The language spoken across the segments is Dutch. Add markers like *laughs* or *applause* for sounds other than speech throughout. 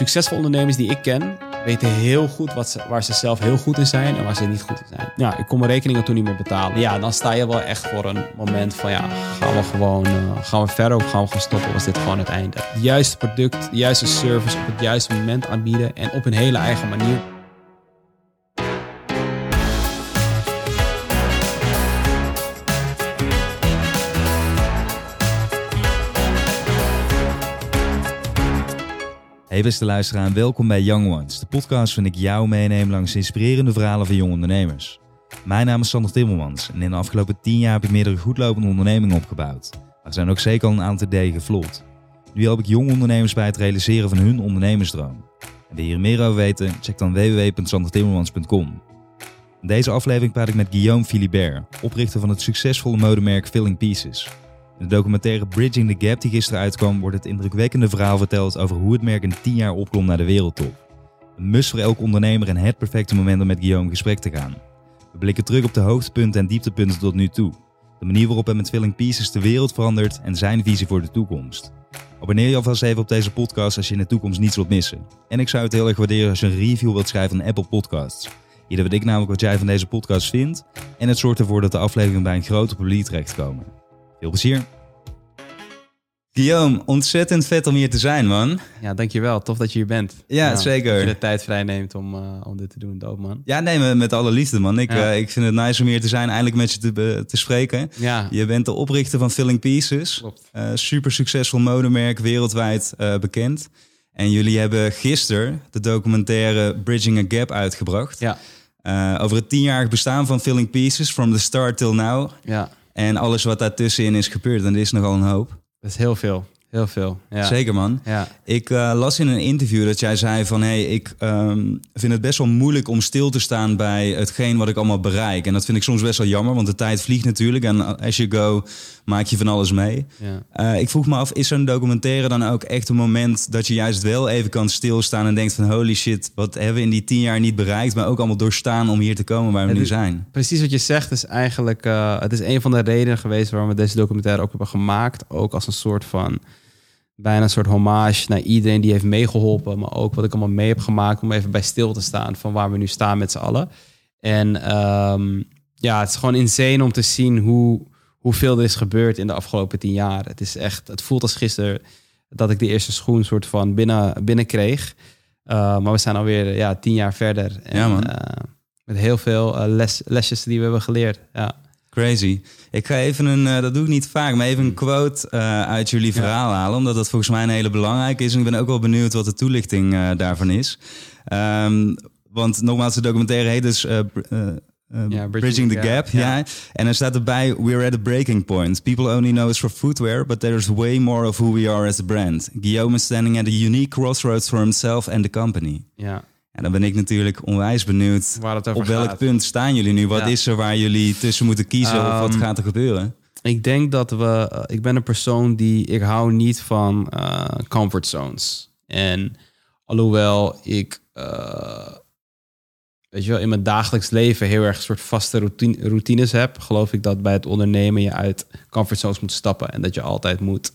succesvolle ondernemers die ik ken, weten heel goed wat ze, waar ze zelf heel goed in zijn en waar ze niet goed in zijn. Ja, ik kon mijn rekeningen toen niet meer betalen. Ja, dan sta je wel echt voor een moment van ja, gaan we gewoon uh, gaan we verder of gaan we gaan stoppen? Was dit gewoon het einde? Het juiste product, de juiste service op het juiste moment aanbieden en op een hele eigen manier. Hey beste luisteraar en welkom bij Young Ones, de podcast waarin ik jou meeneem langs inspirerende verhalen van jonge ondernemers. Mijn naam is Sander Timmermans en in de afgelopen 10 jaar heb ik meerdere goedlopende ondernemingen opgebouwd. Maar er zijn ook zeker al een aantal ideeën gevlopt. Nu help ik jonge ondernemers bij het realiseren van hun ondernemersdroom. En wil je hier meer over weten? Check dan www.sandertimmermans.com. In deze aflevering praat ik met Guillaume Philibert, oprichter van het succesvolle modemerk Filling Pieces. In de documentaire Bridging the Gap die gisteren uitkwam, wordt het indrukwekkende verhaal verteld over hoe het merk in 10 jaar opklom naar de wereldtop. Een must voor elke ondernemer en het perfecte moment om met Guillaume in gesprek te gaan. We blikken terug op de hoogtepunten en dieptepunten tot nu toe. De manier waarop hij met Filling Pieces de wereld verandert en zijn visie voor de toekomst. Abonneer je alvast even op deze podcast als je in de toekomst niets wilt missen. En ik zou het heel erg waarderen als je een review wilt schrijven van Apple Podcasts. Hierdoor weet ik namelijk wat jij van deze podcast vindt en het zorgt ervoor dat de afleveringen bij een groter publiek terechtkomen. Veel plezier! Guillaume, ontzettend vet om hier te zijn, man. Ja, dankjewel. Tof dat je hier bent. Ja, zeker. Dat je de tijd vrij neemt om, uh, om dit te doen. Doop, man. Ja, nee, met, alle liefde, man. Ik, Ja. eh, ik vind het nice om hier te zijn, eindelijk met je te, te spreken. Ja, Je bent de oprichter van Filling Pieces. klopt. Eh, super succesvol modemerk, wereldwijd eh, bekend. En jullie hebben gisteren de documentaire Bridging a Gap uitgebracht. Ja, Eh, over het tienjarig bestaan van Filling Pieces, from the start till now. ja. En alles wat daartussenin is gebeurd. En er is nogal een hoop. Dat is heel veel. Heel veel. Ja. Zeker, man. Ja. Ik eh, las in een interview dat jij zei van... hey, ik ehm, vind het best wel moeilijk om stil te staan bij hetgeen wat ik allemaal bereik. En dat vind ik soms best wel jammer, want de tijd vliegt natuurlijk. En as you go maak je van alles mee. ja. Eh, ik vroeg me af, is zo'n documentaire dan ook echt een moment... dat je juist wel even kan stilstaan en denkt van... holy shit, wat hebben we in die tien jaar niet bereikt... maar ook allemaal doorstaan om hier te komen waar we nu zijn. Precies wat je zegt is eigenlijk... eh, het is een van de redenen geweest waarom we deze documentaire ook hebben gemaakt. Ook als een soort van... Bijna een soort hommage naar iedereen die heeft meegeholpen. Maar ook wat ik allemaal mee heb gemaakt om even bij stil te staan van waar we nu staan met z'n allen. En ehm, ja, het is gewoon insane om te zien hoe, hoeveel er is gebeurd in de afgelopen tien jaar. Het is echt, het voelt als gisteren dat ik de eerste schoen soort van binnen, binnenkreeg. Uh, maar we zijn alweer ja, tien jaar verder. En, Ja, man. eh, met heel veel eh, les, lesjes die we hebben geleerd. Ja. Crazy. Ik ga even een, eh, dat doe ik niet vaak, maar even een quote eh, uit jullie verhaal halen. Omdat dat volgens mij een hele belangrijke is. En ik ben ook wel benieuwd wat de toelichting eh, daarvan is. Ehm, want nogmaals, de documentaire heet dus br- Ja, Bridging, the Gap. ja. Ja. En er staat erbij, we're at a breaking point. People only know us for footwear, but there's way more of who we are as a brand. Guillaume is standing at a unique crossroads for himself and the company. ja, En dan ben ik natuurlijk onwijs benieuwd. Op welk gaat. punt staan jullie nu? Wat Ja. is er waar jullie tussen moeten kiezen? of wat Ehm, gaat er gebeuren? Ik denk dat we. eh, ik ben een persoon die. Ik hou niet van eh comfort zones. En alhoewel ik. eh, weet je wel, in mijn dagelijks leven heel erg soort vaste routine, routines heb, geloof ik dat bij het ondernemen je uit comfort zones moet stappen. En dat je altijd moet,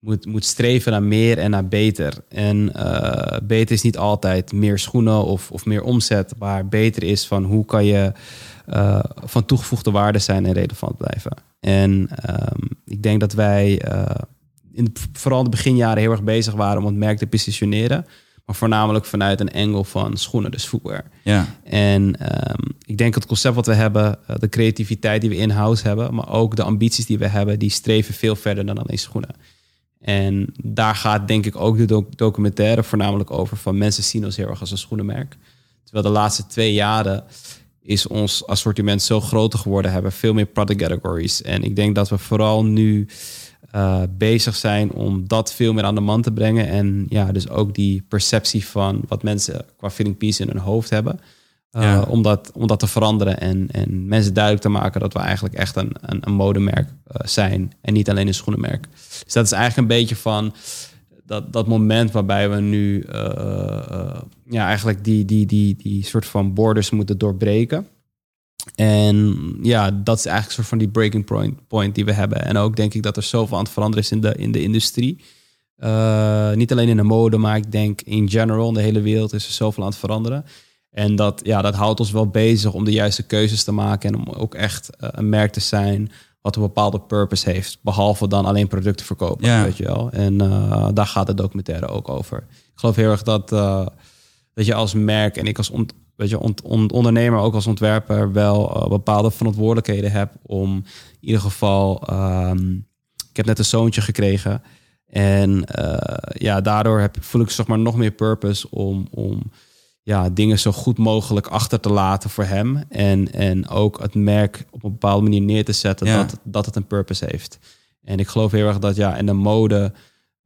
moet, moet streven naar meer en naar beter. En eh, beter is niet altijd meer schoenen of, of meer omzet, maar beter is van hoe kan je eh, van toegevoegde waarde zijn en relevant blijven. En ehm, ik denk dat wij eh, in vooral in de beginjaren heel erg bezig waren om het merk te positioneren. Maar voornamelijk vanuit een angle van schoenen, dus footwear. Ja, En ehm, ik denk het concept wat we hebben, de creativiteit die we in-house hebben, maar ook de ambities die we hebben, die streven veel verder dan alleen schoenen. En daar gaat denk ik ook de doc- documentaire voornamelijk over van mensen zien ons heel erg als een schoenenmerk. Terwijl de laatste twee jaren is ons assortiment zo groter geworden, hebben veel meer product categories. En ik denk dat we vooral nu eh, bezig zijn om dat veel meer aan de man te brengen. En ja, dus ook die perceptie van wat mensen qua feeling peace in hun hoofd hebben. Ja. om, dat, om dat te veranderen en, en mensen duidelijk te maken dat we eigenlijk echt een, een, een modemerk eh, zijn en niet alleen een schoenenmerk. Dus dat is eigenlijk een beetje van dat, dat moment waarbij we nu eh, eh, ja, eigenlijk die, die, die, die soort van borders moeten doorbreken. En ja, dat is eigenlijk een soort van die breaking point, point die we hebben. En ook denk ik dat er zoveel aan het veranderen is in de, in de industrie. Niet alleen in de mode, maar ik denk in general, in de hele wereld is er zoveel aan het veranderen. En dat, ja, dat houdt ons wel bezig om de juiste keuzes te maken en om ook echt uh, een merk te zijn wat een bepaalde purpose heeft. Behalve dan alleen producten verkopen, Ja. weet je wel. En uh, daar gaat de documentaire ook over. Ik geloof heel erg dat, uh, dat je als merk en ik als weet je, ondernemer, ook als ontwerper, wel bepaalde verantwoordelijkheden heb om in ieder geval. Um, ik heb net een zoontje gekregen. En ja, daardoor heb, voel ik zeg maar nog meer purpose om, om ja, dingen zo goed mogelijk achter te laten voor hem. En, en ook het merk op een bepaalde manier neer te zetten Ja. dat, dat het een purpose heeft. En ik geloof heel erg dat ja, in de mode,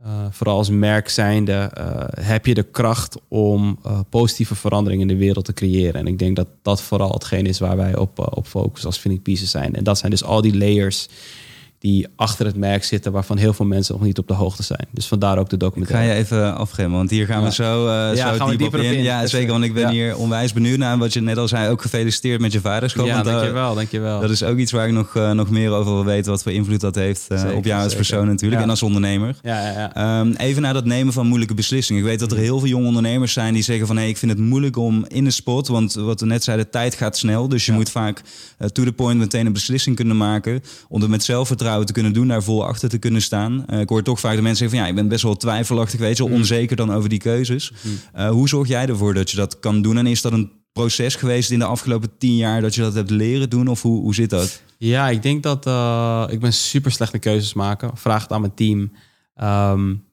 uh, vooral als merk zijnde, uh, heb je de kracht om uh, positieve verandering in de wereld te creëren. En ik denk dat dat vooral hetgeen is waar wij op, op focussen als Phoenix Pieces zijn. En dat zijn dus al die layers die achter het merk zitten, waarvan heel veel mensen nog niet op de hoogte zijn. Dus vandaar ook de Ik documentaire. ga je even afremmen, want hier gaan Ja. we zo, uh, Ja, zo we diep dieper op in. in. Ja, zeker, want ik ben ja. hier onwijs benieuwd naar wat je net al zei. Ook gefeliciteerd met je vaderschap. ja, uh, dankjewel, dankjewel. Dat is ook iets waar ik nog, uh, nog meer over wil weten. Wat voor invloed dat heeft Zeker, op jou als zeker. persoon natuurlijk en als ondernemer. ja, ja, ja. Um, even naar dat nemen van moeilijke beslissingen. Ik weet dat er heel veel jonge ondernemers zijn die zeggen van... hé, hey, ik vind het moeilijk om in de spot... want wat we net zeiden, de tijd gaat snel. Dus je moet vaak to the point meteen een beslissing kunnen maken... om het met zelfvertrouwen te kunnen doen, daar vol achter te kunnen staan. Uh, ik hoor toch vaak de mensen zeggen van... ja, ik ben best wel twijfelachtig, weet je Mm. onzeker dan over die keuzes. Mm. Uh, hoe zorg jij ervoor dat je dat kan doen? En is dat een proces geweest in de afgelopen tien jaar... dat je dat hebt leren doen of hoe, hoe zit dat? Ja, ik denk dat uh, ik ben super slecht in keuzes maken. Vraag het aan mijn team. Um,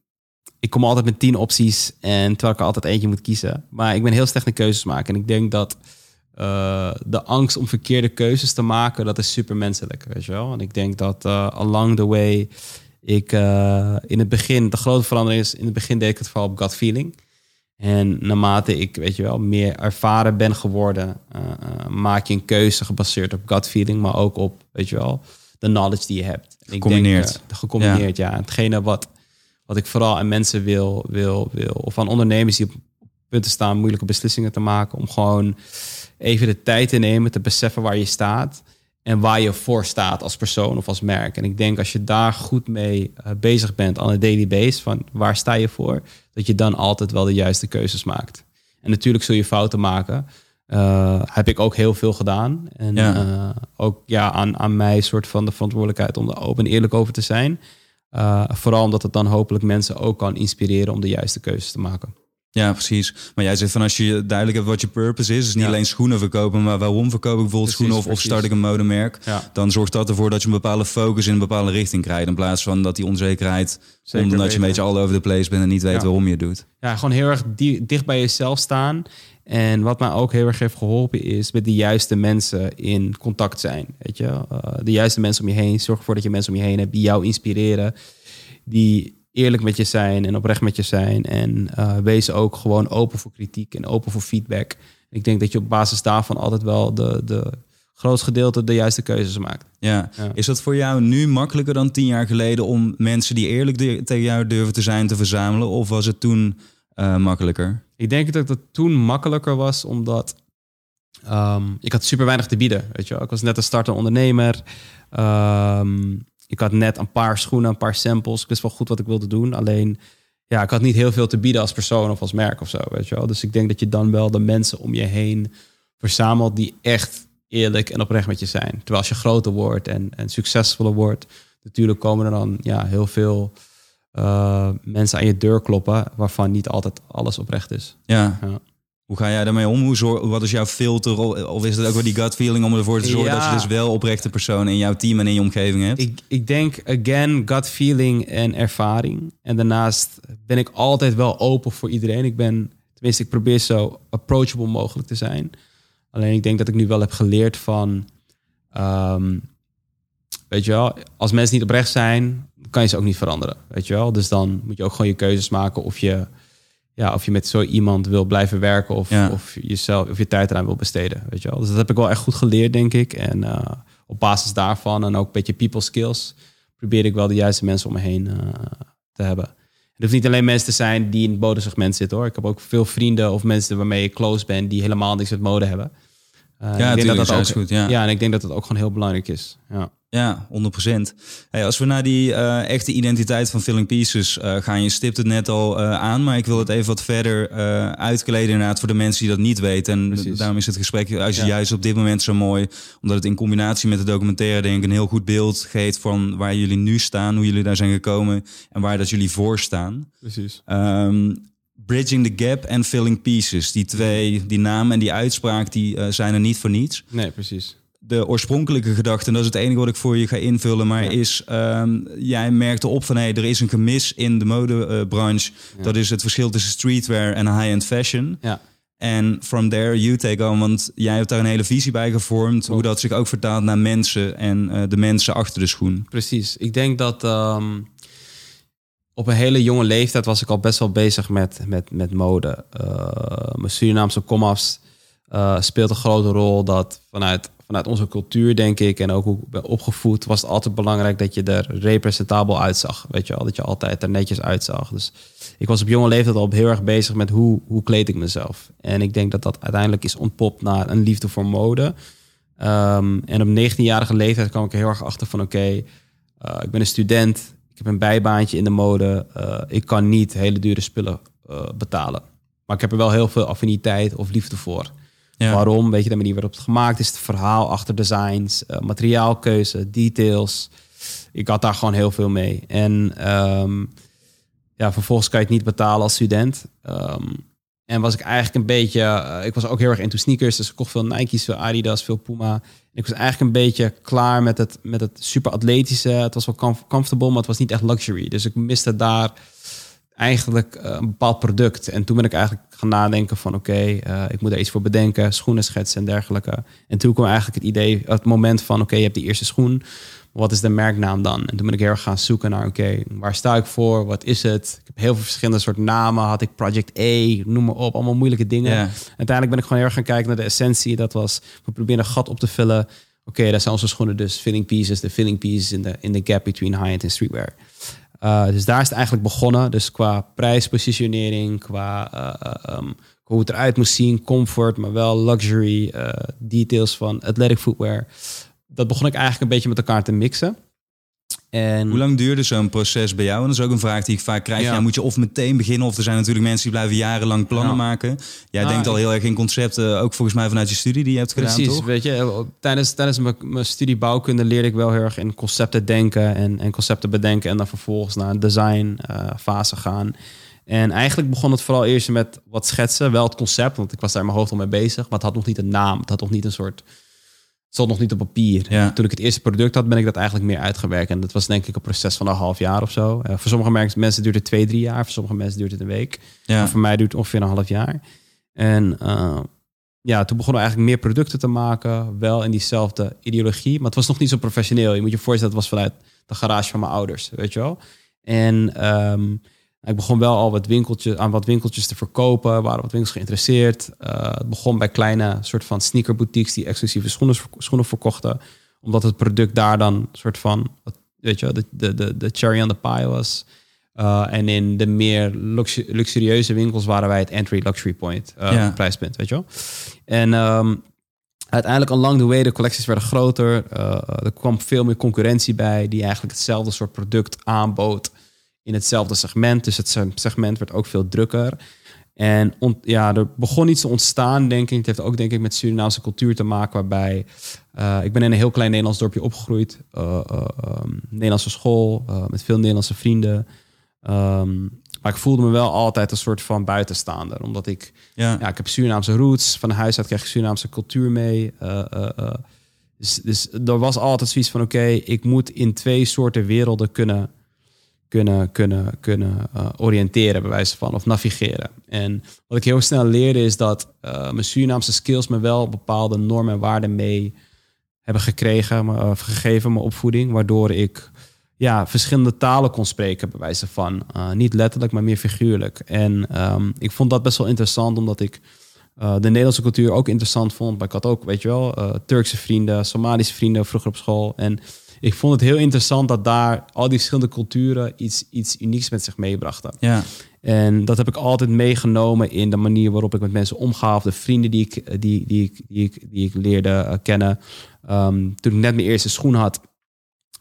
ik kom altijd met tien opties en terwijl ik altijd eentje moet kiezen. Maar ik ben heel slecht in keuzes maken. En ik denk dat uh, de angst om verkeerde keuzes te maken, dat is super menselijk, weet je wel. En ik denk dat uh, along the way ik uh, in het begin, de grote verandering is, in het begin deed ik het vooral op gut feeling. En naarmate ik, weet je wel, meer ervaren ben geworden, maak je een keuze gebaseerd op gut feeling, maar ook op, weet je wel, de knowledge die je hebt. En Gecombineerd. Ik denk, gecombineerd, ja. ja. Hetgene wat, wat ik vooral aan mensen wil, wil, wil, of aan ondernemers die op punten staan moeilijke beslissingen te maken, om gewoon even de tijd te nemen, te beseffen waar je staat en waar je voor staat als persoon of als merk. En ik denk als je daar goed mee uh, bezig bent aan een daily base, van waar sta je voor, dat je dan altijd wel de juiste keuzes maakt. En natuurlijk zul je fouten maken. Uh, heb ik ook heel veel gedaan. En ja. uh, ook ja, aan, aan mij soort van de verantwoordelijkheid om er open en eerlijk over te zijn. Uh, vooral omdat het dan hopelijk mensen ook kan inspireren om de juiste keuzes te maken. Ja, precies. Maar jij zegt van als je duidelijk hebt wat je purpose is, dus niet Ja. alleen schoenen verkopen, maar waarom verkoop ik bijvoorbeeld Precies, schoenen of, start ik een modemerk, Ja. dan zorgt dat ervoor dat je een bepaalde focus in een bepaalde richting krijgt. In plaats van dat die onzekerheid, Zeker omdat je een beetje all over the place bent en niet weet Ja. waarom je het doet. Ja, gewoon heel erg di- dicht bij jezelf staan. En wat mij ook heel erg heeft geholpen is met de juiste mensen in contact zijn. Weet je, uh, de juiste mensen om je heen. Zorg ervoor dat je mensen om je heen hebt die jou inspireren, die eerlijk met je zijn en oprecht met je zijn. En uh, wees ook gewoon open voor kritiek en open voor feedback. Ik denk dat je op basis daarvan altijd wel de, de grootste gedeelte de juiste keuzes maakt. Ja. Ja. Is dat voor jou nu makkelijker dan tien jaar geleden om mensen die eerlijk tegen jou durven te zijn te verzamelen? Of was het toen uh, makkelijker? Ik denk dat het toen makkelijker was, omdat um, ik had super weinig te bieden. Weet je wel. Ik was net een startende ondernemer. Um, ik had net een paar schoenen, een paar samples. Ik wist wel goed wat ik wilde doen. Alleen, ja, ik had niet heel veel te bieden als persoon of als merk of zo. Weet je wel. Dus ik denk dat je dan wel de mensen om je heen verzamelt die echt eerlijk en oprecht met je zijn. Terwijl als je groter wordt en, en succesvoller wordt, natuurlijk komen er dan ja, heel veel uh, mensen aan je deur kloppen, waarvan niet altijd alles oprecht is. Ja. ja. Hoe ga jij daarmee om? Hoe zorg, wat is jouw filter? Of is het ook wel die gut feeling om ervoor te zorgen Ja. dat je dus wel oprechte personen in jouw team en in je omgeving hebt? Ik, ik denk, again, gut feeling en ervaring. En daarnaast ben ik altijd wel open voor iedereen. Ik ben, tenminste, ik probeer zo approachable mogelijk te zijn. Alleen ik denk dat ik nu wel heb geleerd van, um, weet je wel, als mensen niet oprecht zijn, kan je ze ook niet veranderen, weet je wel. Dus dan moet je ook gewoon je keuzes maken of je, ja, of je met zo iemand wil blijven werken of, Ja. of jezelf of je tijd eraan wil besteden, weet je wel. Dus dat heb ik wel echt goed geleerd, denk ik. En uh, op basis daarvan en ook een beetje people skills probeer ik wel de juiste mensen om me heen uh, te hebben. Het hoeft niet alleen mensen te zijn die in het modesegment zitten hoor. Ik heb ook veel vrienden of mensen waarmee ik close ben die helemaal niks met mode hebben. Uh, ja, ik denk dat dat ook goed. Ja. ja, en ik denk dat dat ook gewoon heel belangrijk is. Ja. Ja, 100%. Hey, als we naar die uh, echte identiteit van Filling Pieces uh, gaan, je stipt het net al uh, aan, maar ik wil het even wat verder uitkleden inderdaad voor de mensen die dat niet weten. En Precies. daarom is het gesprek juist, ja. juist op dit moment zo mooi, omdat het in combinatie met de documentaire denk ik een heel goed beeld geeft van waar jullie nu staan, hoe jullie daar zijn gekomen en waar dat jullie voor staan. Precies. Um, Bridging the Gap en Filling Pieces. Die twee, die naam en die uitspraak, die zijn er niet voor niets. Nee, precies de oorspronkelijke gedachte, en dat is het enige wat ik voor je ga invullen, maar is, um, jij merkte op van hé, hey, er is een gemis in de modebranche. Dat is het verschil tussen streetwear en high-end fashion. Ja. En from there you take on, want jij hebt daar een hele visie bij gevormd, hoe dat zich ook vertaalt naar mensen en uh, de mensen achter de schoen. Precies. Ik denk dat um, op een hele jonge leeftijd was ik al best wel bezig met, met, met mode. Uh, mijn Surinaamse komafs uh, speelt een grote rol dat vanuit vanuit onze cultuur, denk ik, en ook hoe ik ben opgevoed, was het altijd belangrijk dat je er representabel uitzag. Weet je al, dat je altijd er netjes uitzag. Dus ik was op jonge leeftijd al heel erg bezig met hoe, hoe kleed ik mezelf. En ik denk dat dat uiteindelijk is ontpopt naar een liefde voor mode. Um, en op 19-jarige leeftijd kwam ik er heel erg achter van oké, uh, ik ben een student, ik heb een bijbaantje in de mode, uh, ik kan niet hele dure spullen uh, betalen. Maar ik heb er wel heel veel affiniteit of liefde voor. Waarom? Weet je, de manier waarop het gemaakt is, het verhaal achter designs, uh, materiaalkeuze, details. Ik had daar gewoon heel veel mee. En um, ja, vervolgens kan je het niet betalen als student. Um, en was ik eigenlijk een beetje, uh, ik was ook heel erg into sneakers, dus ik kocht veel Nike's, veel Adidas, veel Puma. En ik was eigenlijk een beetje klaar met het, met het super atletische. Het was wel comfortable, maar het was niet echt luxury. Dus ik miste daar eigenlijk uh, een bepaald product. En toen ben ik eigenlijk gaan nadenken van oké, okay, uh, ik moet er iets voor bedenken, schoenen schetsen en dergelijke. En toen kwam eigenlijk het idee, het moment van oké, okay, je hebt die eerste schoen, wat is de merknaam dan? En toen ben ik heel erg gaan zoeken naar oké, okay, waar sta ik voor, wat is het? Ik heb heel veel verschillende soorten namen, had ik Project A, noem maar op, allemaal moeilijke dingen. Yeah. Uiteindelijk ben ik gewoon heel erg gaan kijken naar de essentie, dat was, we proberen een gat op te vullen. Oké, daar zijn onze schoenen dus filling pieces, de filling pieces in de in the gap between high-end en streetwear. Uh, dus daar is het eigenlijk begonnen. Dus qua prijspositionering, qua uh, um, hoe het eruit moest zien, comfort, maar wel luxury, details van athletic footwear. Dat begon ik eigenlijk een beetje met elkaar te mixen. En Hoe lang duurde zo'n proces bij jou? En dat is ook een vraag die ik vaak krijg. Ja. moet je of meteen beginnen, of er zijn natuurlijk mensen die blijven jarenlang plannen maken. Jij denkt al heel erg in concepten, ook volgens mij vanuit je studie die je hebt gedaan, Precies, weet je, tijdens, tijdens mijn, mijn studie bouwkunde leerde ik wel heel erg in concepten denken en, en concepten bedenken en dan vervolgens naar een design uh, fase gaan. En eigenlijk begon het vooral eerst met wat schetsen, wel het concept, want ik was daar in mijn hoofd al mee bezig, maar het had nog niet een naam, het had nog niet een soort stond nog niet op papier. Ja. Toen ik het eerste product had, ben ik dat eigenlijk meer uitgewerkt. En dat was denk ik een proces van een half jaar of zo. Uh, voor sommige mensen duurt het twee, drie jaar. Voor sommige mensen duurt het een week. Ja. voor mij duurt het ongeveer een half jaar. En uh, ja, toen begonnen we eigenlijk meer producten te maken. Wel in diezelfde ideologie. Maar het was nog niet zo professioneel. Je moet je voorstellen, het was vanuit de garage van mijn ouders. Weet je wel? En um, ik begon wel al wat winkeltjes, aan wat winkeltjes te verkopen. Er waren wat winkels geïnteresseerd. Uh, het begon bij kleine soort van sneakerboutiques die exclusieve schoenen, schoenen verkochten. Omdat het product daar dan soort van, weet je, de, de, de, de cherry on the pie was. Uh, en in de meer luxu luxurieuze winkels waren wij het entry luxury point, uh, ja. prijspunt, weet je wel. En um, uiteindelijk along the way, de collecties werden groter. er kwam veel meer concurrentie bij die eigenlijk hetzelfde soort product aanbood in hetzelfde segment. Dus het segment werd ook veel drukker. En ja, er begon iets te ontstaan, denk ik. Het heeft ook, denk ik, met Surinaamse cultuur te maken, waarbij uh, ik ben in een heel klein Nederlands dorpje opgegroeid. Uh, uh, Nederlandse school, met veel Nederlandse vrienden. Um, maar ik voelde me wel altijd een soort van buitenstaander. Omdat ik, ja, ja ik heb Surinaamse roots. Van huis uit krijg ik Surinaamse cultuur mee. dus, dus er was altijd zoiets van, oké, ik moet in twee soorten werelden kunnen kunnen, kunnen, kunnen uh, oriënteren, bij wijze van, of navigeren. En wat ik heel snel leerde is dat uh, mijn Surinaamse skills me wel bepaalde normen en waarden mee hebben gekregen, me, uh, gegeven, mijn opvoeding, waardoor ik ja, verschillende talen kon spreken, bij wijze van. niet letterlijk, maar meer figuurlijk. En um, ik vond dat best wel interessant, omdat ik de Nederlandse cultuur ook interessant vond. Maar ik had ook, weet je wel, Turkse vrienden, Somalische vrienden vroeger op school. En ik vond het heel interessant dat daar al die verschillende culturen iets, iets unieks met zich meebrachten. Ja. En dat heb ik altijd meegenomen in de manier waarop ik met mensen omga. Of de vrienden die ik, die, die, die, ik, die ik leerde uh, kennen. Um, toen ik net mijn eerste schoen had,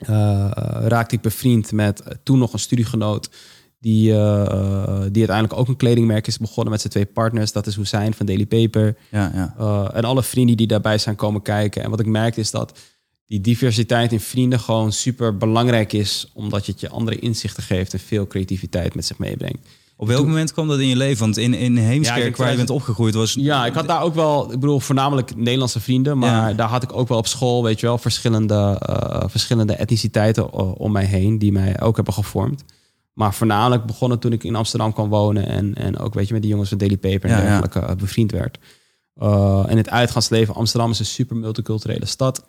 uh, raakte ik bevriend met toen nog een studiegenoot die, die uiteindelijk ook een kledingmerk is begonnen met zijn twee partners. Dat is Hussein van Daily Paper. Ja, ja. en alle vrienden die daarbij zijn komen kijken. En wat ik merkte is dat die diversiteit in vrienden gewoon super belangrijk is, omdat je het je andere inzichten geeft en veel creativiteit met zich meebrengt. Op welk moment kwam dat in je leven? Want in, in Heemskerk, waar je bent opgegroeid, was... Ja, ik had daar ook wel, ik bedoel, voornamelijk Nederlandse vrienden. Maar daar had ik ook wel op school, weet je wel, verschillende, uh, verschillende etniciteiten om mij heen... die mij ook hebben gevormd. Maar voornamelijk begonnen toen ik in Amsterdam kwam wonen... en, en ook, weet je, met die jongens van Daily Paper en dergelijke ja. bevriend werd. Uh, en het uitgaansleven, Amsterdam is een super multiculturele stad.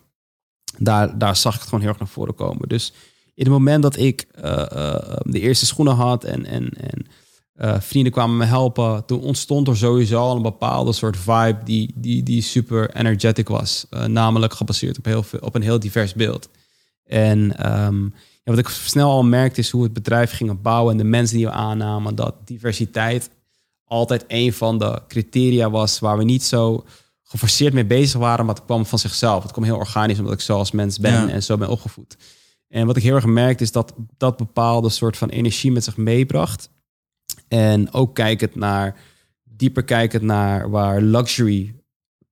Daar, zag ik het gewoon heel erg naar voren komen. Dus in het moment dat ik uh, de eerste schoenen had en... en, en uh, vrienden kwamen me helpen. Toen ontstond er sowieso al een bepaalde soort vibe die, die, die super energetic was. Namelijk gebaseerd op, heel op een heel divers beeld. En um, ja, wat ik snel al merkte is hoe het bedrijf ging bouwen en de mensen die we aannamen. Dat diversiteit altijd een van de criteria was waar we niet zo geforceerd mee bezig waren. Maar het kwam van zichzelf. Het kwam heel organisch omdat ik zo als mens ben en zo ben opgevoed. En wat ik heel erg merkte is dat dat bepaalde soort van energie met zich meebracht. En ook kijkend naar, dieper kijkend naar waar luxury,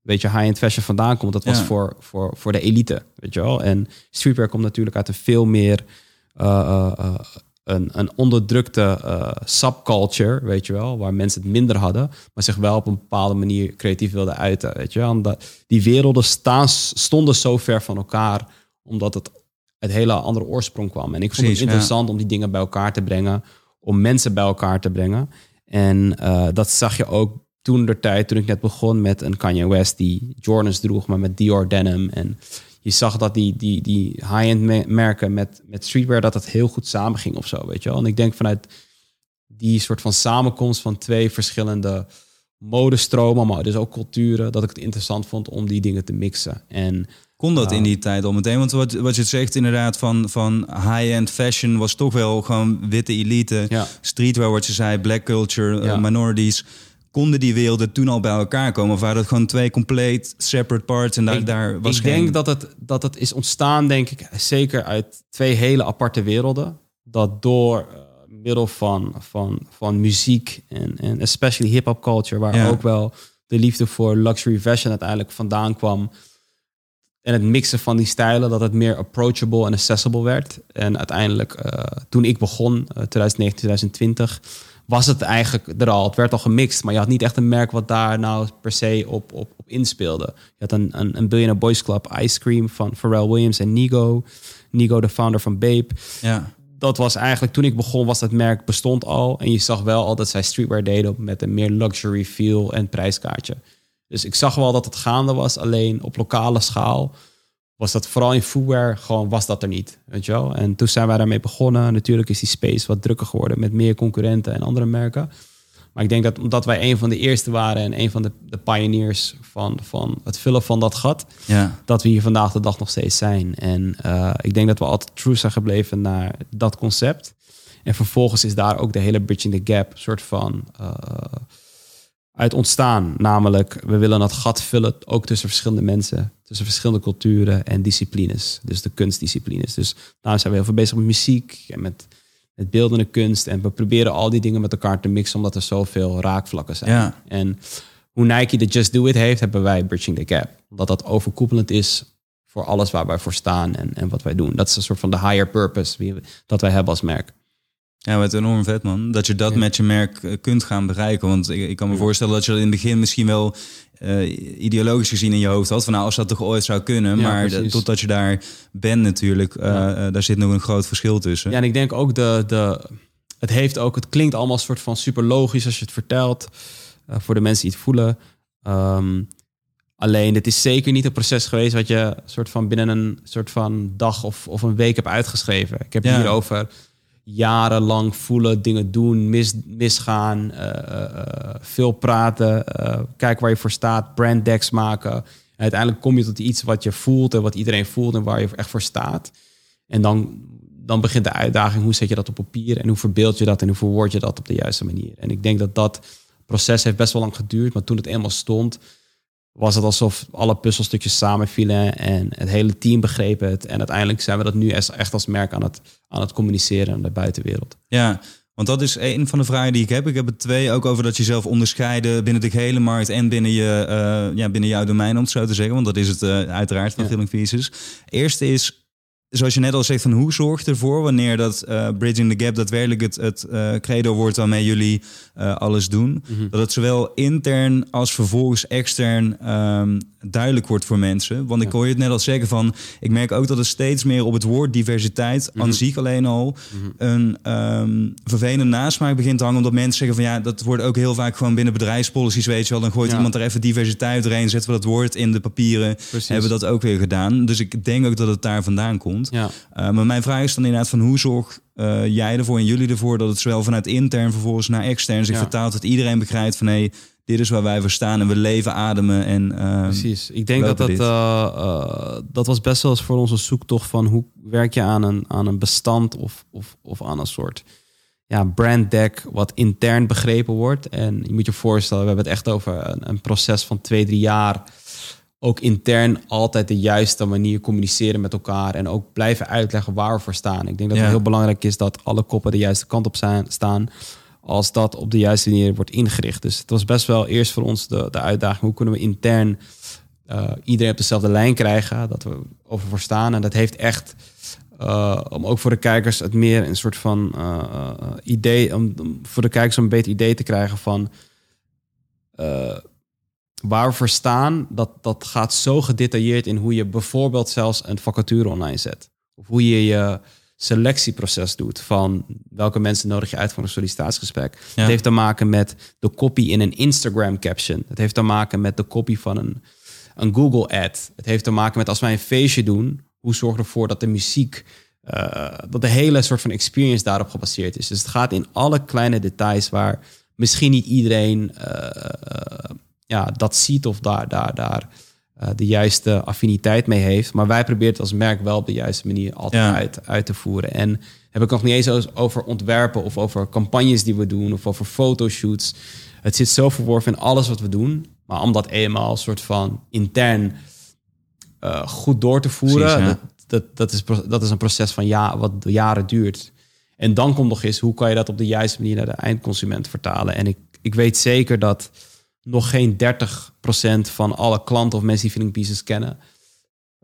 weet je, high-end fashion vandaan komt. Dat was voor, voor, voor de elite, weet je wel. En streetwear komt natuurlijk uit een veel meer uh, uh, een, een onderdrukte uh, subculture, weet je wel, waar mensen het minder hadden, maar zich wel op een bepaalde manier creatief wilden uiten, weet je wel. Omdat die werelden staan, stonden zo ver van elkaar, omdat het uit hele andere oorsprong kwam. En ik vond het interessant om die dingen bij elkaar te brengen, om mensen bij elkaar te brengen. En uh, dat zag je ook toen de tijd, toen ik net begon met een Kanye West die Jordans droeg, maar met Dior denim. En je zag dat die, die, die high-end merken met, met streetwear, dat het heel goed samenging of zo, weet je wel. En ik denk vanuit die soort van samenkomst van twee verschillende modestromen, maar dus ook culturen, dat ik het interessant vond om die dingen te mixen. En kon dat in die tijd al meteen? Want wat, wat je zegt inderdaad van, van high-end fashion was toch wel gewoon witte elite. Ja. Streetwear, wat je zei, black culture, uh, minorities. Konden die werelden toen al bij elkaar komen? Of waren dat gewoon twee compleet separate parts? En daar, ik, daar was ik geen... denk dat het, dat het is ontstaan, denk ik, zeker uit twee hele aparte werelden. Dat door uh, middel van, van, van muziek en, en especially hip-hop culture, waar Ja. ook wel de liefde voor luxury fashion uiteindelijk vandaan kwam. En het mixen van die stijlen, dat het meer approachable en accessible werd. En uiteindelijk, eh, toen ik begon, eh, 2019, 2020, was het eigenlijk er al. Het werd al gemixt, maar je had niet echt een merk wat daar nou per se op, op, op inspeelde. Je had een, een, een Billionaire Boys Club Ice Cream van Pharrell Williams en Nigo. Nigo, de founder van Bape. Ja. Dat was eigenlijk, toen ik begon, was dat merk bestond al. En je zag wel al dat zij streetwear deden met een meer luxury feel en prijskaartje. Dus ik zag wel dat het gaande was, alleen op lokale schaal was dat vooral in footwear gewoon was dat er niet, weet je wel. En toen zijn wij daarmee begonnen. Natuurlijk is die space wat drukker geworden met meer concurrenten en andere merken. Maar ik denk dat omdat wij een van de eerste waren en een van de, de pioneers van, van het vullen van dat gat, Ja. dat we hier vandaag de dag nog steeds zijn. En uh, ik denk dat we altijd true zijn gebleven naar dat concept. En vervolgens is daar ook de hele Bridging the Gap soort van uh, uit ontstaan. Namelijk, we willen dat gat vullen ook tussen verschillende mensen, tussen verschillende culturen en disciplines. Dus de kunstdisciplines. Dus daar zijn we heel veel bezig met muziek en met, met beeldende kunst. En we proberen al die dingen met elkaar te mixen, omdat er zoveel raakvlakken zijn. Ja. En hoe Nike de Just Do It heeft, hebben wij Bridging the Gap. Omdat dat overkoepelend is voor alles waar wij voor staan en, en wat wij doen. Dat is een soort van de higher purpose dat wij hebben als merk. Ja, wat enorm vet man. Dat je dat Ja. met je merk eh, kunt gaan bereiken. Want ik, ik kan me Ja. voorstellen dat je dat in het begin misschien wel eh, ideologisch gezien in je hoofd had. Van nou, als dat toch ooit zou kunnen. Ja, maar precies. totdat je daar bent natuurlijk, eh, daar zit nog een groot verschil tussen. Ja, en ik denk ook de, de. Het heeft ook. Het klinkt allemaal een soort van super logisch als je het vertelt. voor de mensen die het voelen. Ehm, alleen, het is zeker niet een proces geweest wat je soort van binnen een soort van dag of, of een week hebt uitgeschreven. Ik heb Ja. Jarenlang voelen, dingen doen, mis, misgaan, eh, eh, eh, veel praten, eh kijken waar je voor staat, branddecks maken. En uiteindelijk kom je tot iets wat je voelt en wat iedereen voelt en waar je echt voor staat. En dan, dan begint de uitdaging, hoe zet je dat op papier en hoe verbeeld je dat en hoe verwoord je dat op de juiste manier. En ik denk dat dat proces heeft best wel lang geduurd, maar toen het eenmaal stond, was het alsof alle puzzelstukjes samenvielen en het hele team begreep het. En uiteindelijk zijn we dat nu echt als merk aan het, aan het communiceren aan de buitenwereld. Ja, want dat is een van de vragen die ik heb. Ik heb het twee ook over dat je zelf onderscheiden binnen de gehele markt en binnen, je, uh, ja, binnen jouw domein, om het zo te zeggen. Want dat is het uh, uiteraard van ja. Filling Pieces. Eerste is, zoals je net al zegt, van hoe zorgt ervoor wanneer dat uh, Bridging the Gap daadwerkelijk het, het uh, credo wordt waarmee jullie uh, alles doen. Mm -hmm. Dat het zowel intern als vervolgens extern um, duidelijk wordt voor mensen. Want ik hoor je het net al zeggen van, ik merk ook dat er steeds meer op het woord diversiteit mm -hmm. aan zich alleen al mm -hmm. een um, vervelende nasmaak begint te hangen. Omdat mensen zeggen van ja, dat wordt ook heel vaak gewoon binnen bedrijfspolicies, weet je wel. Dan gooit ja. iemand er even diversiteit doorheen, zetten we dat woord in de papieren. Precies. Hebben we dat ook weer gedaan. Dus ik denk ook dat het daar vandaan komt. Ja. Uh, maar mijn vraag is dan inderdaad van hoe zorg uh, jij ervoor en jullie ervoor dat het zowel vanuit intern vervolgens naar extern zich ja. vertaalt. Dat iedereen begrijpt van hé, hey, dit is waar wij voor staan en we leven, ademen en uh, Precies. Ik denk dat dat, uh, dat was best wel eens voor onze zoektocht van hoe werk je aan een, aan een bestand of, of, of aan een soort ja, brand deck wat intern begrepen wordt. En je moet je voorstellen, we hebben het echt over een, een proces van twee, drie jaar ook intern altijd de juiste manier communiceren met elkaar en ook blijven uitleggen waar we voor staan. Ik denk dat ja. het heel belangrijk is dat alle koppen de juiste kant op zijn, staan als dat op de juiste manier wordt ingericht. Dus het was best wel eerst voor ons de, de uitdaging, hoe kunnen we intern uh, iedereen op dezelfde lijn krijgen, dat we over voor staan. En dat heeft echt, uh, om ook voor de kijkers het meer een soort van uh, idee, om, om, voor de kijkers een beter idee te krijgen van waar we voor staan, dat, dat gaat zo gedetailleerd in hoe je bijvoorbeeld zelfs een vacature online zet. Of hoe je je selectieproces doet van welke mensen nodig je uit voor een sollicitatiegesprek. Ja. Het heeft te maken met de copy in een Instagram caption. Het heeft te maken met de copy van een, een Google ad. Het heeft te maken met als wij een feestje doen, hoe zorg je ervoor dat de muziek, uh, dat de hele soort van experience daarop gebaseerd is. Dus het gaat in alle kleine details waar misschien niet iedereen uh, ja, dat ziet of daar, daar, daar de juiste affiniteit mee heeft. Maar wij proberen het als merk wel op de juiste manier altijd ja. uit, uit te voeren. En heb ik nog niet eens over ontwerpen of over campagnes die we doen of over fotoshoots. Het zit zo verworven in alles wat we doen. Maar om dat eenmaal een soort van intern uh, goed door te voeren, Precies, dat, dat, dat, is, dat is een proces van ja, wat jaren duurt. En dan komt nog eens, hoe kan je dat op de juiste manier naar de eindconsument vertalen? En ik, ik weet zeker dat nog geen 30% van alle klanten of mensen die Feeling Pieces kennen,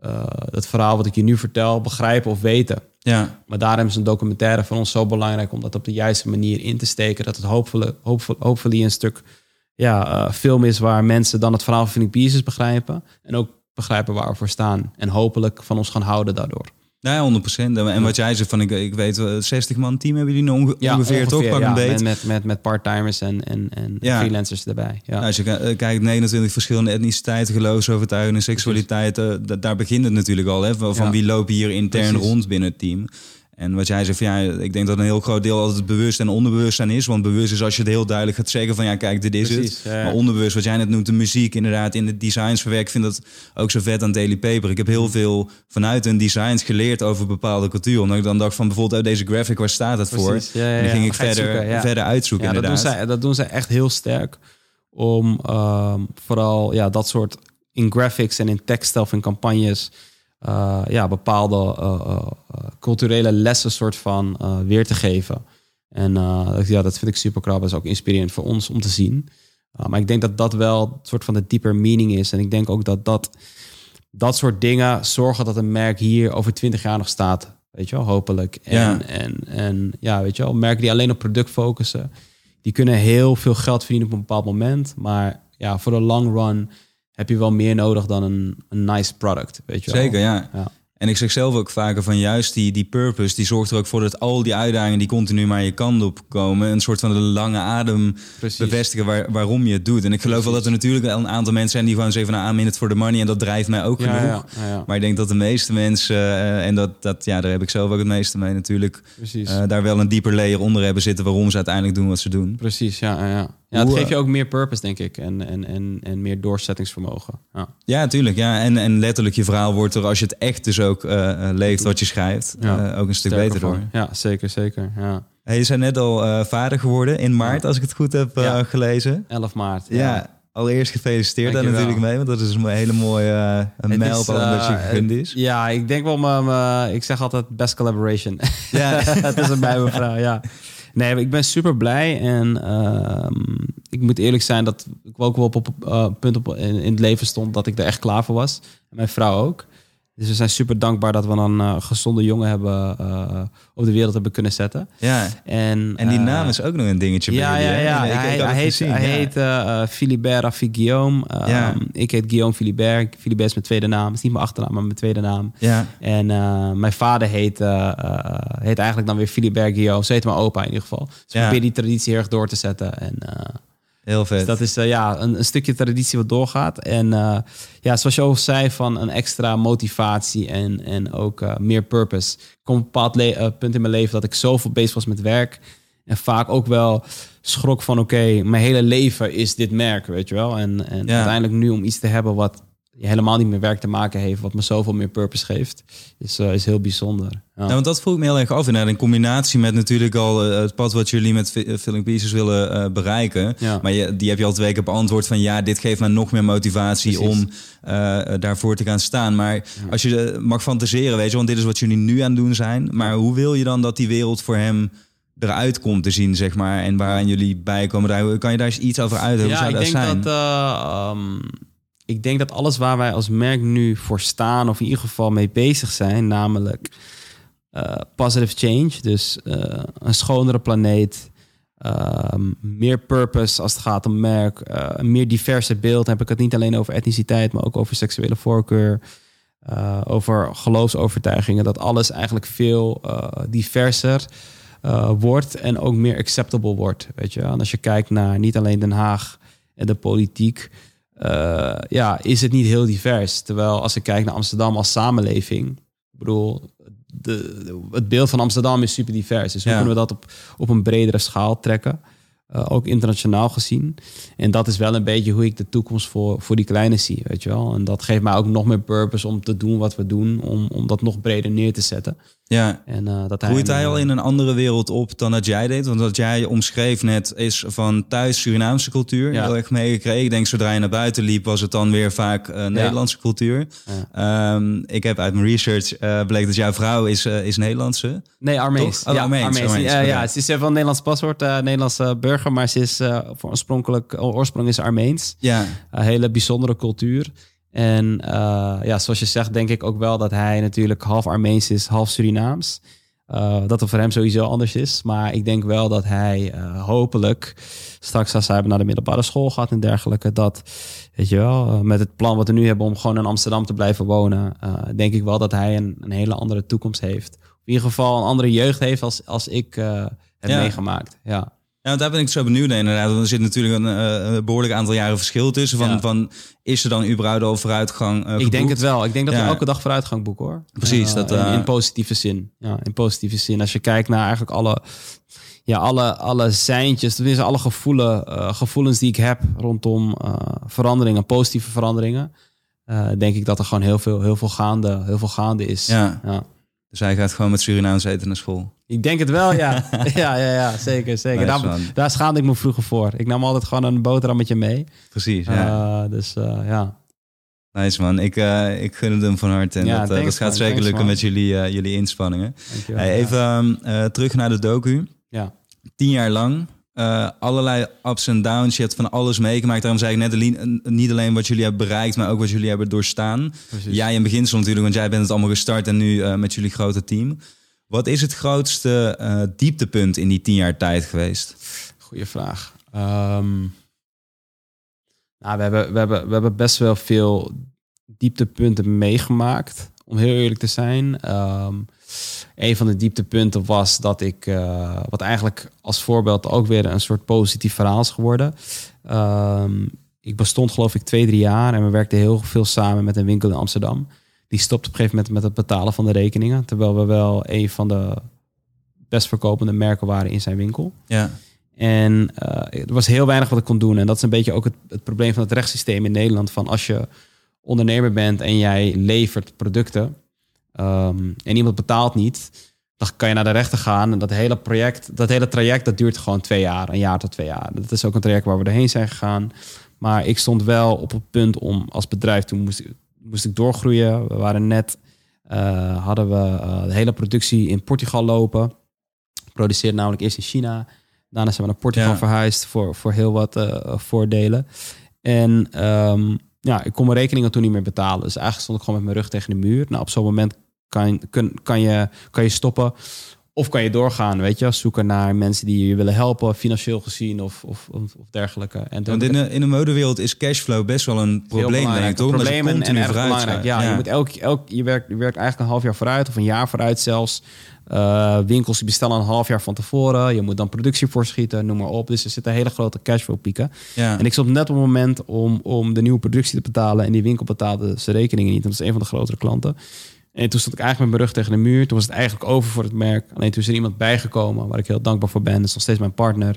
uh, het verhaal wat ik je nu vertel, begrijpen of weten. Ja. Maar daarom is een documentaire voor ons zo belangrijk om dat op de juiste manier in te steken. Dat het hopelijk, hopelijk, hopelijk een stuk ja, uh, film is waar mensen dan het verhaal van Feeling Pieces begrijpen. En ook begrijpen waar we voor staan. En hopelijk van ons gaan houden daardoor. Nee, 100 procent. En wat jij zegt van, ik, ik weet, 60 man team hebben jullie onge ja, ongeveer, ongeveer toch? Pak ja, beet. Met, met, met, met part-timers en, en, en Ja. freelancers erbij. Ja. Nou, als je ki- kijkt, 29 verschillende etniciteiten, geloofsovertuigingen, seksualiteiten, da- daar begint het natuurlijk al. Hè, van van Ja. wie lopen hier intern Precies. rond binnen het team. En wat jij zegt, van, ja, ik denk dat een heel groot deel altijd bewust en onderbewustzijn is. Want bewust is als je het heel duidelijk gaat zeggen van, ja, kijk, dit is Precies, het. ja. Maar onderbewust, wat jij net noemt, de muziek inderdaad, in de designs verwerkt. Ik vind dat ook zo vet aan Daily Paper. Ik heb heel veel vanuit hun designs geleerd over bepaalde cultuur. Omdat ik dan dacht van, bijvoorbeeld, oh, deze graphic, waar staat het voor? Ja, ja, En dan ging ik het verder, zoeken, verder uitzoeken, Ja, dat doen, zij, dat doen zij echt heel sterk. Om ehm, vooral ja, dat soort in graphics en in tekst of in campagnes. Eh, ja, bepaalde eh, eh, culturele lessen soort van weer te geven. En ja, dat vind ik super krap. Dat is ook inspirerend voor ons om te zien. Maar ik denk dat dat wel een soort van de dieper meaning is. En ik denk ook dat dat, dat soort dingen zorgen dat een merk hier over twintig jaar nog staat. Weet je wel, hopelijk. En, Ja. en, en ja, weet je wel, merken die alleen op product focussen die kunnen heel veel geld verdienen op een bepaald moment. Maar ja, voor de long run heb je wel meer nodig dan een, een nice product. Weet je wel? Zeker, ja. Ja. En ik zeg zelf ook vaker van juist die, die purpose, die zorgt er ook voor dat al die uitdagingen die continu maar je kant op komen, een soort van de lange adem Precies. bevestigen waar, waarom je het doet. En ik geloof wel dat er natuurlijk wel een aantal mensen zijn die gewoon zeggen van nou, I'm in it for the money en dat drijft mij ook Ja, genoeg. ja. Maar ik denk dat de meeste mensen, eh, en dat, dat, ja, daar heb ik zelf ook het meeste mee natuurlijk, eh, daar wel een dieper layer onder hebben zitten waarom ze uiteindelijk doen wat ze doen. Precies, ja. ja, ja. het Hoe, geeft je eh, ook meer purpose, denk ik. En, en, en, en meer doorzettingsvermogen. Ja. Ja, natuurlijk. Ja. En, en letterlijk je verhaal wordt er, als je het echt dus ook eh, eh, leeft wat je schrijft, Ja. ook een stuk Sterker beter door. Ja, zeker, zeker. Ja. Hey, je zijn net al vader geworden in maart, als ik het goed heb gelezen. 11 maart. Ja. Allereerst gefeliciteerd daar natuurlijk mee, want dat is een hele mooie uh, een mijlpaal is, dat je gegund is. Ja, ik denk wel, mijn, ik zeg altijd best collaboration. Ja. Tussen mij en mijn vrouw, ja. Nee, ik ben super blij en ehm, ik moet eerlijk zijn dat ik ook wel op op eh, punt op in, in het leven stond dat ik er echt klaar voor was. En mijn vrouw ook. Dus we zijn super dankbaar dat we een eh, gezonde jongen hebben eh, op de wereld hebben kunnen zetten. ja. En, En die eh, naam is ook nog een dingetje bij ja, jullie, ja, ja. Ik- hij, het hij heet, gezien, hij ja. heet Philibert Rafik Guillaume. Ehm. Ik heet Guillaume Philibert. Philibert is mijn tweede naam. is niet mijn achternaam, maar mijn tweede naam. Ja, En mijn vader heet, heet eigenlijk dan weer Philibert Guillaume. Zo heet mijn opa in ieder geval. Dus ik probeer die traditie heel erg door te zetten. En heel vet. dus dat is eh, ja, een, een stukje traditie wat doorgaat. En eh, ja, zoals je al zei, van een extra motivatie en, en ook eh, meer purpose. Ik kom op een bepaald punt in mijn leven dat ik zoveel bezig was met werk. En vaak ook wel schrok van, oké, mijn hele leven is dit merk, weet je wel. En, en Ja. uiteindelijk nu om iets te hebben wat helemaal niet met werk te maken heeft, wat me zoveel meer purpose geeft, is, eh, is heel bijzonder. Ja. Nou, want dat vroeg ik me heel erg af. Inderdaad, in combinatie met natuurlijk al eh, het pad wat jullie met Fi- Filling Pieces willen eh, bereiken. Ja. Maar je, die heb je al twee keer beantwoord van ja, dit geeft mij nog meer motivatie Precies. om eh, daarvoor te gaan staan. Maar als je eh, mag fantaseren, weet je, want dit is wat jullie nu aan het doen zijn. Maar hoe wil je dan dat die wereld voor hem eruit komt te zien, zeg maar? En waaraan jullie bijkomen? Kan je daar eens iets over uit? Hoe Ja, zou ik dat denk zijn? dat, eh, ehm, ik denk dat alles waar wij als merk nu voor staan, of in ieder geval mee bezig zijn, namelijk eh, positive change, dus eh, een schonere planeet, ehm, meer purpose als het gaat om merk, eh, een meer diverse beeld. Dan heb ik het niet alleen over etniciteit, maar ook over seksuele voorkeur, over geloofsovertuigingen. Dat alles eigenlijk veel diverser wordt en ook meer acceptable wordt. Weet je? En als je kijkt naar niet alleen Den Haag en de politiek, eh, ja, is het niet heel divers. Terwijl als ik kijk naar Amsterdam als samenleving, ik bedoel, de, de- het beeld van Amsterdam is super divers. Dus hoe Ja. kunnen we dat op, op een bredere schaal trekken? Eh, ook internationaal gezien. En dat is wel een beetje hoe ik de toekomst voor, voor die kleine zie, weet je wel. En dat geeft mij ook nog meer purpose om te doen wat we doen, om, om dat nog breder neer te zetten. Ja, En, eh, dat Groeit hij al eh, in een andere wereld op dan dat jij deed? Want wat jij omschreef net is van thuis Surinaamse cultuur. Ja. Heel erg meegekregen. Ik denk zodra je naar buiten liep was het dan weer vaak eh, Nederlandse cultuur. Ehm, ik heb uit mijn research eh bleek dat jouw vrouw is, is Nederlandse. Nee, Armeens. Oh, ja, Armeens, Armeens. Armeens, Ja, ja, ze is wel een Nederlands paspoort, Nederlandse burger, maar ze is voor oorspronkelijk oorsprong is Armeens. Ja, Een hele bijzondere cultuur. En eh, ja, zoals je zegt, denk ik ook wel dat hij natuurlijk half Armeens is, half Surinaams. Eh, dat het voor hem sowieso anders is. Maar ik denk wel dat hij eh, hopelijk straks als hij naar de middelbare school gaat en dergelijke, dat, weet je wel, met het plan wat we nu hebben om gewoon in Amsterdam te blijven wonen, denk ik wel dat hij een, een hele andere toekomst heeft. In ieder geval een andere jeugd heeft als, als ik heb Ja. meegemaakt. Ja. Ja, want daar ben ik zo benieuwd naar inderdaad. Want er zit natuurlijk een, eh, een behoorlijk aantal jaren verschil tussen. Van, van, is er dan überhaupt al vooruitgang eh, Ik denk het wel. Ik denk dat we elke dag vooruitgang boeken hoor. Precies, Eh, dat, in, in positieve zin. Ja, in positieve zin. Als je kijkt naar eigenlijk alle, ja, alle, alle seintjes, tenminste alle gevoelen, gevoelens die ik heb rondom veranderingen, positieve veranderingen. denk ik dat er gewoon heel veel, heel veel, gaande, heel veel gaande is. Ja. Ja. Dus hij gaat gewoon met Surinaams eten naar school. Ik denk het wel, ja. *laughs* *laughs* ja, ja, ja, zeker. zeker. Daar, daar schaamde ik me vroeger voor. Ik nam altijd gewoon een boterhammetje mee. Precies, ja. Eh, dus eh, ja. Nice man, ik, eh, ik gun het hem van harte. En Ja, dat, thanks, dat gaat man. zeker Thanks, lukken man. met jullie, jullie inspanningen. Hey, even ehm, eh, terug naar de docu. Ja. Tien jaar lang, eh, allerlei ups en downs. Je hebt van alles meegemaakt. Daarom zei ik net alleen- niet alleen wat jullie hebben bereikt, maar ook wat jullie hebben doorstaan. Precies. Jij in beginsel natuurlijk, want jij bent het allemaal gestart en nu eh, met jullie grote team. Wat is het grootste eh, dieptepunt in die tien jaar tijd geweest? Goeie vraag. Ehm, nou, we hebben, we, hebben, we hebben best wel veel dieptepunten meegemaakt, om heel eerlijk te zijn. Ehm, een van de dieptepunten was dat ik, eh, wat eigenlijk als voorbeeld ook weer een soort positief verhaal is geworden. Ehm, ik bestond geloof ik twee, drie jaar en we werkten heel veel samen met een winkel in Amsterdam. Die stopte op een gegeven moment met het betalen van de rekeningen, terwijl we wel een van de best verkopende merken waren in zijn winkel. Ja, En eh, er was heel weinig wat ik kon doen. En dat is een beetje ook het, het probleem van het rechtssysteem in Nederland. Van als je ondernemer bent en jij levert producten ehm, en iemand betaalt niet, dan kan je naar de rechter gaan. En dat hele project, dat hele traject, dat duurt gewoon twee jaar, een jaar tot twee jaar. Dat is ook een traject waar we doorheen zijn gegaan. Maar ik stond wel op het punt om als bedrijf, toen moest, ik- moest ik doorgroeien. We waren net, eh, hadden we eh, de hele productie in Portugal lopen. Produceerde namelijk eerst in China. Daarna zijn we naar Portugal Ja. verhuisd voor, voor heel wat eh, voordelen. En ehm, ja, ik kon mijn rekeningen toen niet meer betalen. Dus eigenlijk stond ik gewoon met mijn rug tegen de muur. Nou, op zo'n moment kan, kun, kan, je, kan je stoppen. Of kan je doorgaan, weet je, zoeken naar mensen die je willen helpen, financieel gezien of, of, of, dergelijke. En Want in de, in de modewereld is cashflow best wel een probleem, denk ik, toch? Probleem en, en erg vooruit belangrijk. Ja, je moet elk, elk je, werkt, je werkt eigenlijk een half jaar vooruit of een jaar vooruit zelfs. Eh, winkels die bestellen een half jaar van tevoren. Je moet dan productie voorschieten, noem maar op. Dus er zitten hele grote cashflow pieken. Ja. En ik stond net op het moment om, om de nieuwe productie te betalen. En die winkel betaalde zijn rekeningen niet. Dat is een van de grotere klanten. En toen stond ik eigenlijk met mijn rug tegen de muur. Toen was het eigenlijk over voor het merk. Alleen toen is er iemand bijgekomen waar ik heel dankbaar voor ben. Dat is nog steeds mijn partner.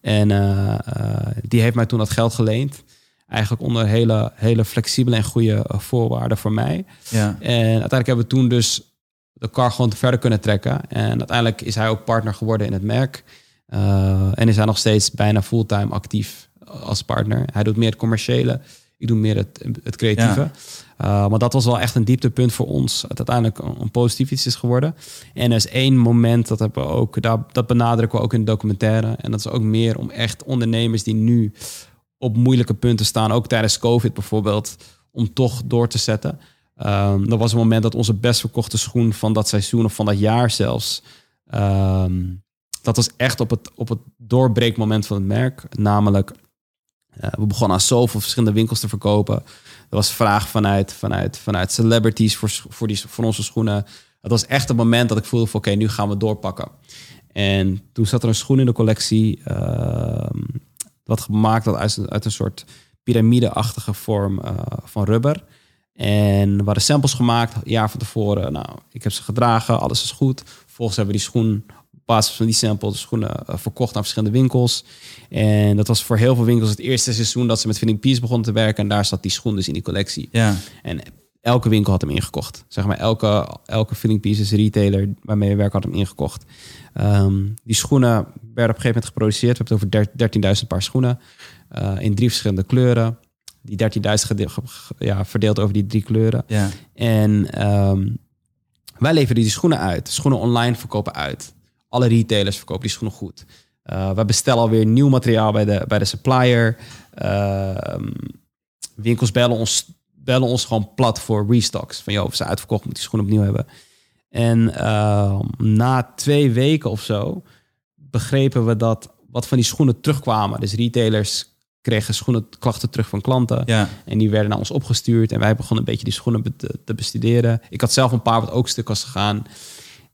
En eh, eh, die heeft mij toen dat geld geleend. Eigenlijk onder hele, hele flexibele en goede eh, voorwaarden voor mij. ja. En uiteindelijk hebben we toen dus de car gewoon verder kunnen trekken. En uiteindelijk is hij ook partner geworden in het merk. En is hij nog steeds bijna fulltime actief als partner. Hij doet meer het commerciële. Ik doe meer het, het creatieve. Ja. Uh, maar dat was wel echt een dieptepunt voor ons. Het uiteindelijk een, positief iets is geworden. En er is één moment, dat, hebben we ook, dat, dat benadrukken we ook in de documentaire. En dat is ook meer om echt ondernemers die nu op moeilijke punten staan, ook tijdens COVID bijvoorbeeld, om toch door te zetten. Um, dat was een moment dat onze best verkochte schoen van dat seizoen of van dat jaar zelfs. Um, dat was echt op het, op het doorbreekmoment van het merk. Namelijk, uh, we begonnen aan zoveel verschillende winkels te verkopen. Was vraag vanuit, vanuit, vanuit celebrities voor, voor, die, voor onze schoenen. Het was echt het moment dat ik voelde van oké, nu gaan we doorpakken. En toen zat er een schoen in de collectie. Uh, wat gemaakt had uit, uit een soort piramideachtige vorm uh, van rubber. En er waren samples gemaakt, een jaar van tevoren. Nou, ik heb ze gedragen, alles is goed. Vervolgens hebben we die schoen basis van die sample de schoenen uh, verkocht naar verschillende winkels. En dat was voor heel veel winkels het eerste seizoen dat ze met Fitting Peace begonnen te werken. En daar zat die schoen dus in die collectie. Ja. En elke winkel had hem ingekocht. Zeg maar, elke, elke Fitting Pieces retailer waarmee we werken had hem ingekocht. Um, die schoenen werden op een gegeven moment geproduceerd. We hebben het over 13.000 paar schoenen. Uh, in drie verschillende kleuren. Die 13.000 ja, verdeeld over die drie kleuren. Ja. En um, wij leveren die schoenen uit. Schoenen online verkopen uit. Alle retailers verkopen die schoenen goed. Uh, we bestellen alweer nieuw materiaal bij de, bij de supplier. Uh, winkels bellen ons, bellen ons gewoon plat voor restocks. Van joh, of ze uitverkocht, moet die schoenen opnieuw hebben. En uh, na twee weken of zo begrepen we dat wat van die schoenen terugkwamen. Dus retailers kregen schoenen klachten terug van klanten. Ja. En die werden naar ons opgestuurd. En wij begonnen een beetje die schoenen te, te bestuderen. Ik had zelf een paar wat ook stuk was gegaan.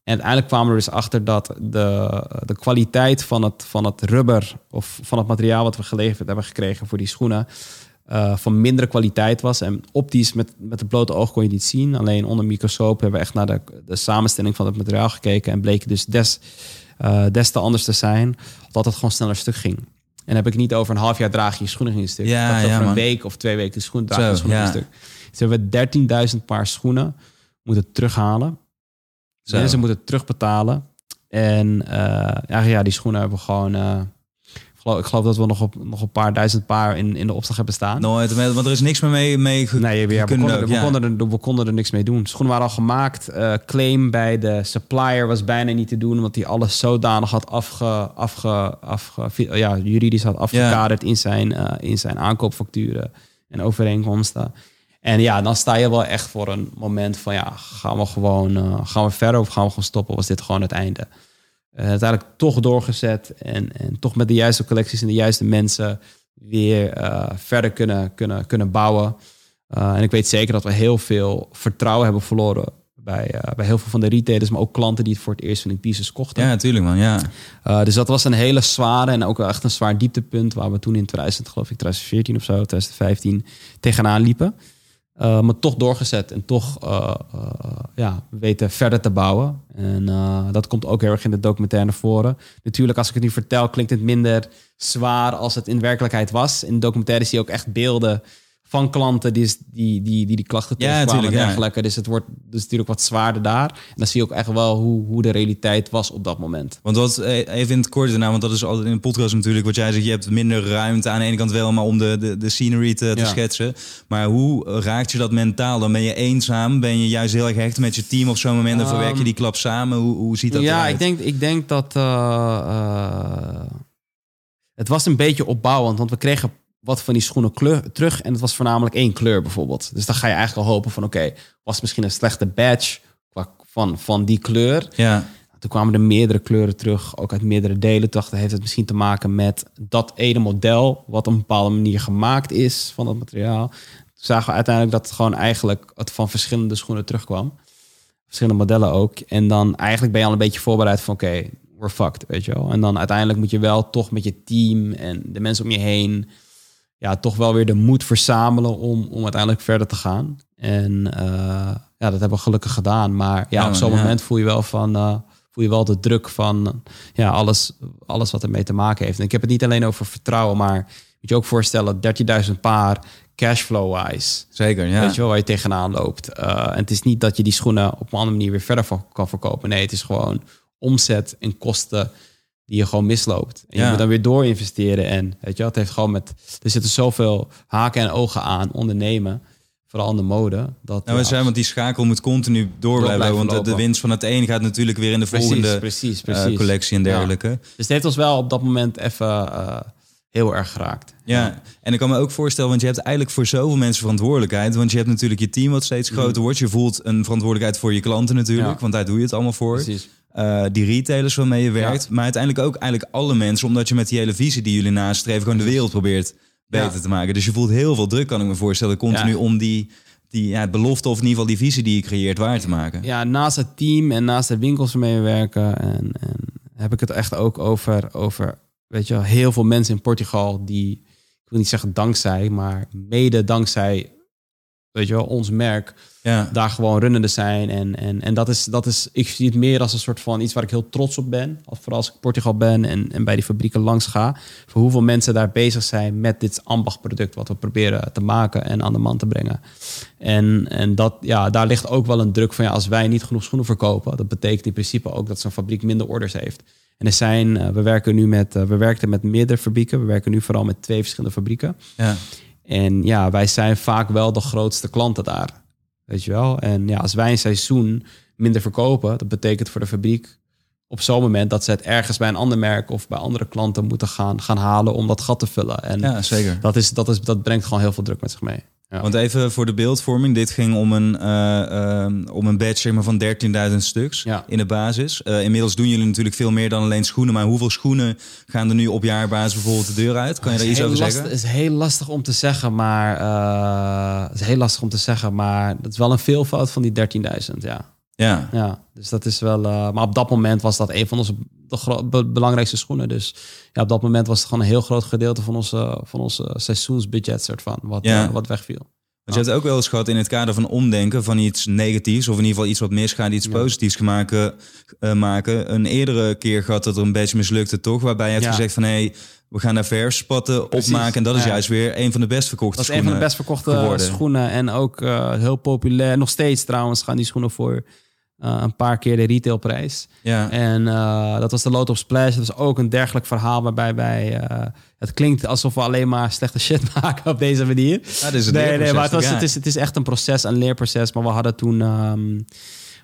En uiteindelijk kwamen we dus achter dat de, de kwaliteit van het, van het rubber... of van het materiaal wat we geleverd hebben gekregen voor die schoenen... Uh, van mindere kwaliteit was. En optisch met, met het blote oog kon je niet zien. Alleen onder microscoop hebben we echt naar de, de samenstelling van het materiaal gekeken. En bleek dus des, uh, des te anders te zijn. Dat het gewoon sneller stuk ging. En heb ik niet over een half jaar draag je schoenen in stuk. Ja, dat ja, over man. een week of twee weken de schoen draag je schoenen ja. stuk. Dus hebben we 13.000 paar schoenen moeten terughalen. Zo. Mensen moeten terugbetalen. En uh, ja, die schoenen hebben we gewoon... Uh, ik geloof dat we nog op nog een paar duizend paar in, in de opslag hebben staan. Nooit, want er is niks meer mee, mee Nee, ja, we, kunnen konden, ook, we, konden er, we konden er niks mee doen. Schoenen waren al gemaakt. Uh, claim bij de supplier was bijna niet te doen, omdat hij alles zodanig had afge, afge, afge, ja, juridisch had afgekaderd in, zijn, uh, in zijn aankoopfacturen en overeenkomsten. En ja, dan sta je wel echt voor een moment van ja, gaan we gewoon uh, gaan we verder of gaan we gewoon stoppen? Was dit gewoon het einde? Uh, uiteindelijk toch doorgezet en, en toch met de juiste collecties en de juiste mensen weer uh, verder kunnen, kunnen, kunnen bouwen. En ik weet zeker dat we heel veel vertrouwen hebben verloren bij, bij heel veel van de retailers, maar ook klanten die het voor het eerst van in pieces kochten. Ja, natuurlijk man, ja. dus dat was een hele zware en ook echt een zwaar dieptepunt waar we toen in 2000, geloof ik, 2014 of zo, 2015 tegenaan liepen. Uh, maar toch doorgezet en toch uh, uh, ja, weten verder te bouwen. En dat komt ook heel erg in de documentaire naar voren. Natuurlijk, als ik het nu vertel, klinkt het minder zwaar als het in werkelijkheid was. In de documentaire zie je ook echt beelden van klanten die, die, die, die, die klachten Ja, tegenkwamen tuurlijk, en ja. dergelijke. Dus het wordt dus natuurlijk wat zwaarder daar. En dan zie je ook echt wel hoe, hoe de realiteit was op dat moment. Want wat, eh, even in het kort daarna, want dat is altijd in een podcast natuurlijk wat jij zegt. Je hebt minder ruimte aan de ene kant wel, maar om de, de, de scenery te, te Ja. schetsen. Maar hoe raakt je dat mentaal? Dan ben je eenzaam? Ben je juist heel erg hecht met je team op zo'n moment? Dan verwerk je Ehm, die klap samen? Hoe, hoe ziet dat ja, eruit? ik denk, ik denk dat eh, eh, het was een beetje opbouwend, want we kregen wat van die schoenen kleur, terug en het was voornamelijk één kleur bijvoorbeeld. Dus dan ga je eigenlijk al hopen van oké, was misschien een slechte badge van, van die kleur. Ja, Toen kwamen er meerdere kleuren terug, ook uit meerdere delen. Toen dacht ik, heeft het misschien te maken met dat ene model, wat op een bepaalde manier gemaakt is van dat materiaal. Toen zagen we uiteindelijk dat het gewoon eigenlijk het van verschillende schoenen terugkwam. Verschillende modellen ook. En dan eigenlijk ben je al een beetje voorbereid van oké, we're fucked, weet je wel. En dan uiteindelijk moet je wel toch met je team en de mensen om je heen, ja, toch wel weer de moed verzamelen om, om uiteindelijk verder te gaan. En eh, ja, dat hebben we gelukkig gedaan. Maar ja, Ja, op zo'n ja. moment voel je wel van, eh, voel je wel de druk van, ja, alles, alles wat ermee te maken heeft. En ik heb het niet alleen over vertrouwen, maar moet je ook voorstellen, 13.000 paar cashflow-wise. zeker. Ja. Weet je wel, waar je tegenaan loopt. Eh, en het is niet dat je die schoenen op een andere manier weer verder van kan verkopen. Nee, het is gewoon omzet en kosten die je gewoon misloopt. En Ja. je moet dan weer door investeren. En weet je het heeft gewoon met... Er zitten zoveel haken en ogen aan ondernemen. Vooral in de mode. Dat, Nou, we zijn, want die schakel moet continu door blijven. Want de, winst van het een gaat natuurlijk weer in de precies, volgende precies, eh, collectie en Ja. dergelijke. Dus het heeft ons wel op dat moment even eh, heel erg geraakt. Ja, en ik kan me ook voorstellen, want je hebt eigenlijk voor zoveel mensen verantwoordelijkheid. Want je hebt natuurlijk je team wat steeds groter wordt. Je voelt een verantwoordelijkheid voor je klanten natuurlijk. Ja. want daar doe je het allemaal voor. Precies. Eh, die retailers waarmee je werkt. Ja. Maar uiteindelijk ook eigenlijk alle mensen, omdat je met die hele visie die jullie nastreven, gewoon de wereld probeert beter Ja. te maken. Dus je voelt heel veel druk, kan ik me voorstellen, continu Ja. om die, die ja, belofte of in ieder geval die visie die je creëert waar te maken. ja, naast het team en naast de winkels waarmee we werken, en, en heb ik het echt ook over, over weet je, wel, heel veel mensen in Portugal die, ik wil niet zeggen dankzij, maar mede dankzij, weet je wel, ons merk, Ja, daar gewoon runnende zijn. En, en, en dat, is, dat is, ik zie het meer als een soort van iets waar ik heel trots op ben. Als, vooral als ik Portugal ben en, en bij die fabrieken langs ga. Voor hoeveel mensen daar bezig zijn met dit ambachtproduct wat we proberen te maken en aan de man te brengen. En, en dat, ja, daar ligt ook wel een druk van ja, als wij niet genoeg schoenen verkopen, dat betekent in principe ook dat zo'n fabriek minder orders heeft. En er zijn, eh, we werken nu met, eh, we werkten met meerdere fabrieken. We werken nu vooral met twee verschillende fabrieken. ja. En ja, wij zijn vaak wel de grootste klanten daar. Weet je wel? En ja, als wij een seizoen minder verkopen, dat betekent voor de fabriek op zo'n moment dat ze het ergens bij een ander merk of bij andere klanten moeten gaan, gaan halen om dat gat te vullen. En ja zeker. dat, is, dat, is, dat brengt gewoon heel veel druk met zich mee. Ja. Want even voor de beeldvorming. Dit ging om een, ehm, om een badge zeg maar, van 13.000 stuks Ja. in de basis. Eh, inmiddels doen jullie natuurlijk veel meer dan alleen schoenen. Maar hoeveel schoenen gaan er nu op jaarbasis bijvoorbeeld de deur uit? Kan je daar iets over zeggen? Het is heel lastig om te zeggen, maar het is heel lastig om te zeggen, maar dat is wel een veelvoud van die 13.000, ja. Ja. Ja, dus dat is wel. maar op dat moment was dat een van onze de belangrijkste schoenen. Dus ja, op dat moment was het gewoon een heel groot gedeelte van onze, van onze seizoensbudget, soort van, wat, Ja. eh, wat wegviel. Want je hebt ook wel eens gehad in het kader van omdenken van iets negatiefs, of in ieder geval iets wat misgaat, iets Ja. positiefs gemaakt, eh, maken. Een eerdere keer gehad dat er een badge mislukte, toch? Waarbij je hebt Ja. gezegd van hé, hey, we gaan daar verspatten Precies. opmaken. En dat is Ja. juist weer een van de best verkochte Dat is een van de schoenen. best verkochte geworden. schoenen. En ook eh, heel populair. Nog steeds trouwens gaan die schoenen voor eh, een paar keer de retailprijs. Ja. En eh, dat was de Load op Splash. Dat was ook een dergelijk verhaal waarbij wij... eh, het klinkt alsof we alleen maar slechte shit *laughs* maken op deze manier. Ja, is het nee, nee, maar het, was, het, is, het is echt een proces, een leerproces. Maar we hadden toen... ehm,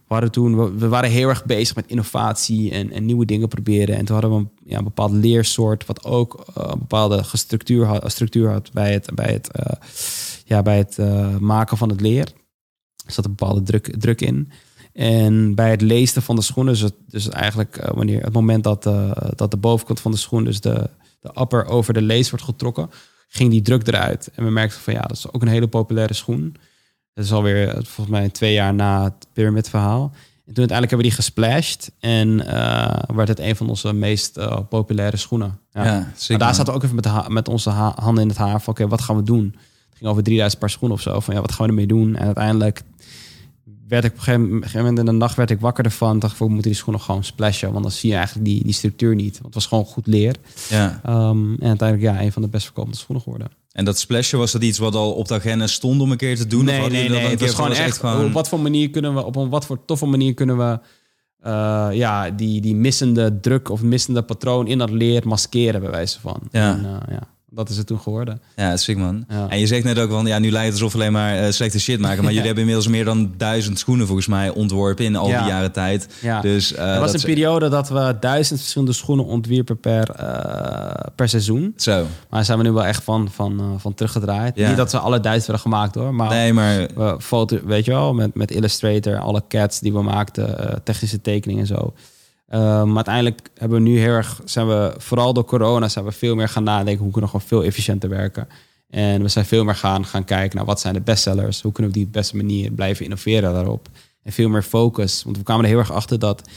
we, hadden toen we, we waren heel erg bezig met innovatie en, en nieuwe dingen proberen. En toen hadden we een, ja, een bepaald leersoort... wat ook een bepaalde structuur had, structuur had bij het, bij het, ja, bij het maken van het leer. Er zat een bepaalde druk, druk in. En bij het leesten van de schoenen, dus, het, dus eigenlijk eh, wanneer het moment dat, eh, dat de bovenkant van de schoen, dus de, de upper over de lees wordt getrokken, ging die druk eruit. En we merkten van ja, dat is ook een hele populaire schoen. Dat is alweer eh, volgens mij twee jaar na het pyramid verhaal. En toen uiteindelijk hebben we die gesplashed en werd het een van onze meest populaire schoenen. Ja. Ja, maar zeker. daar zaten we ook even met, de met onze ha- handen in het haar van oké, wat gaan we doen? Het ging over 3000 paar schoenen of zo. Van ja, wat gaan we ermee doen? En uiteindelijk werd ik op een gegeven moment in de nacht werd ik wakker ervan. Dacht ik, we moeten die schoenen gewoon splashen. Want dan zie je eigenlijk die, die structuur niet. Want het was gewoon goed leer. Ja. Ehm, en uiteindelijk ja, een van de best verkopende schoenen geworden. En dat splashen, was dat iets wat al op de agenda stond om een keer te doen? of Nee, hadden nee, jullie nee. dat Het was gewoon echt, was op wat voor manier kunnen we, op een wat voor toffe manier kunnen we eh, ja, die, die missende druk of missende patroon in dat leer maskeren, bij wijze van. Ja. En, eh, ja, dat is het toen geworden. Ja, sick man. Ja. En je zegt net ook van, ja, nu lijkt het alsof we alleen maar eh, slechte shit maken. Maar *laughs* jullie hebben inmiddels meer dan duizend schoenen volgens mij ontworpen in al die Ja. jaren tijd. Ja. Dus eh, er was dat een periode dat we duizend verschillende schoenen ontwierpen per, eh, per seizoen. Zo. Maar daar zijn we nu wel echt van, van, van teruggedraaid. Ja. Niet dat ze alle duizend werden gemaakt hoor. Maar Nee, maar we foto, weet je wel, met, met Illustrator, alle cats die we maakten, technische tekeningen en zo. Eh, maar uiteindelijk hebben we nu heel erg, zijn we vooral door corona, zijn we veel meer gaan nadenken hoe kunnen we gewoon veel efficiënter werken. En we zijn veel meer gaan, gaan kijken naar wat zijn de bestsellers, hoe kunnen we die op de beste manier blijven innoveren daarop. En veel meer focus, want we kwamen er heel erg achter dat